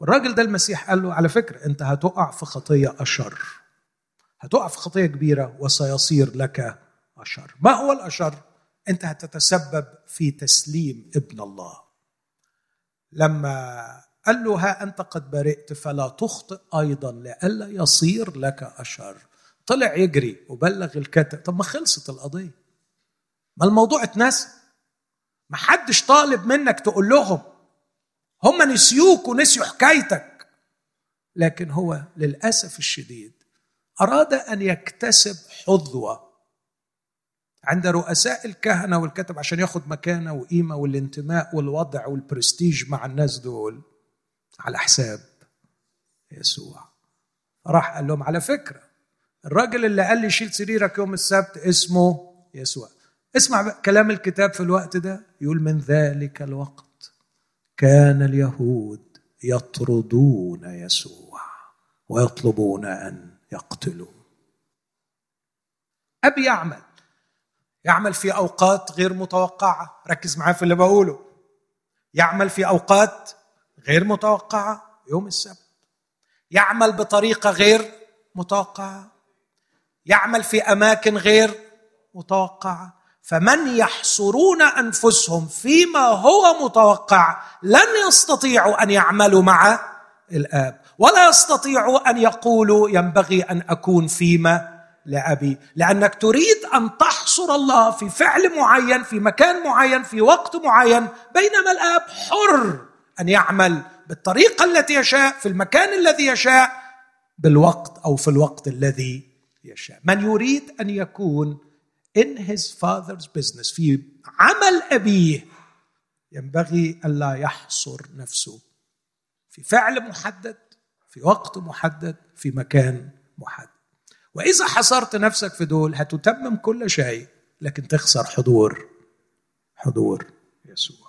والراجل ده المسيح قال له على فكرة أنت هتقع في خطية أشر. هتقع في خطية كبيرة وسيصير لك أشر. ما هو الأشر؟ أنت هتتسبب في تسليم ابن الله. لما قال له ها أنت قد برئت فلا تخطئ أيضا لئلا يصير لك أشر. طلع يجري وبلغ الكتب طب ما خلصت القضية. ما الموضوع اتنسى. ما حدش طالب منك تقول لهم. هم نسيوك ونسيوا حكايتك. لكن هو للأسف الشديد أراد أن يكتسب حظوة عند رؤساء الكهنة والكتب عشان ياخد مكانة وقيمة والانتماء والوضع والبرستيج مع الناس دول على حساب يسوع. راح قال لهم على فكرة الراجل اللي قال لي شيل سريرك يوم السبت اسمه يسوع. اسمع كلام الكتاب في الوقت ده يقول من ذلك الوقت كان اليهود يطردون يسوع ويطلبون أن يقتلوه. أبي يعمل يعمل في أوقات غير متوقعة. ركز معايا في اللي بقوله. يعمل في أوقات غير متوقعة يوم السبت. يعمل بطريقة غير متوقعة. يعمل في أماكن غير متوقعة. فمن يحصرون أنفسهم فيما هو متوقع لن يستطيعوا أن يعملوا مع الآب ولا يستطيعوا أن يقولوا ينبغي أن أكون فيما لأبي لأنك تريد أن تحصر الله في فعل معين في مكان معين في وقت معين. بينما الآب حر أن يعمل بالطريقة التي يشاء في المكان الذي يشاء بالوقت أو في الوقت الذي يشاء. من يريد أن يكون in his father's business في عمل أبيه ينبغي ألا يحصر نفسه. في فعل محدد في وقت محدد في مكان محدد. وإذا حصرت نفسك في دول هتتمم كل شيء لكن تخسر حضور حضور يسوع.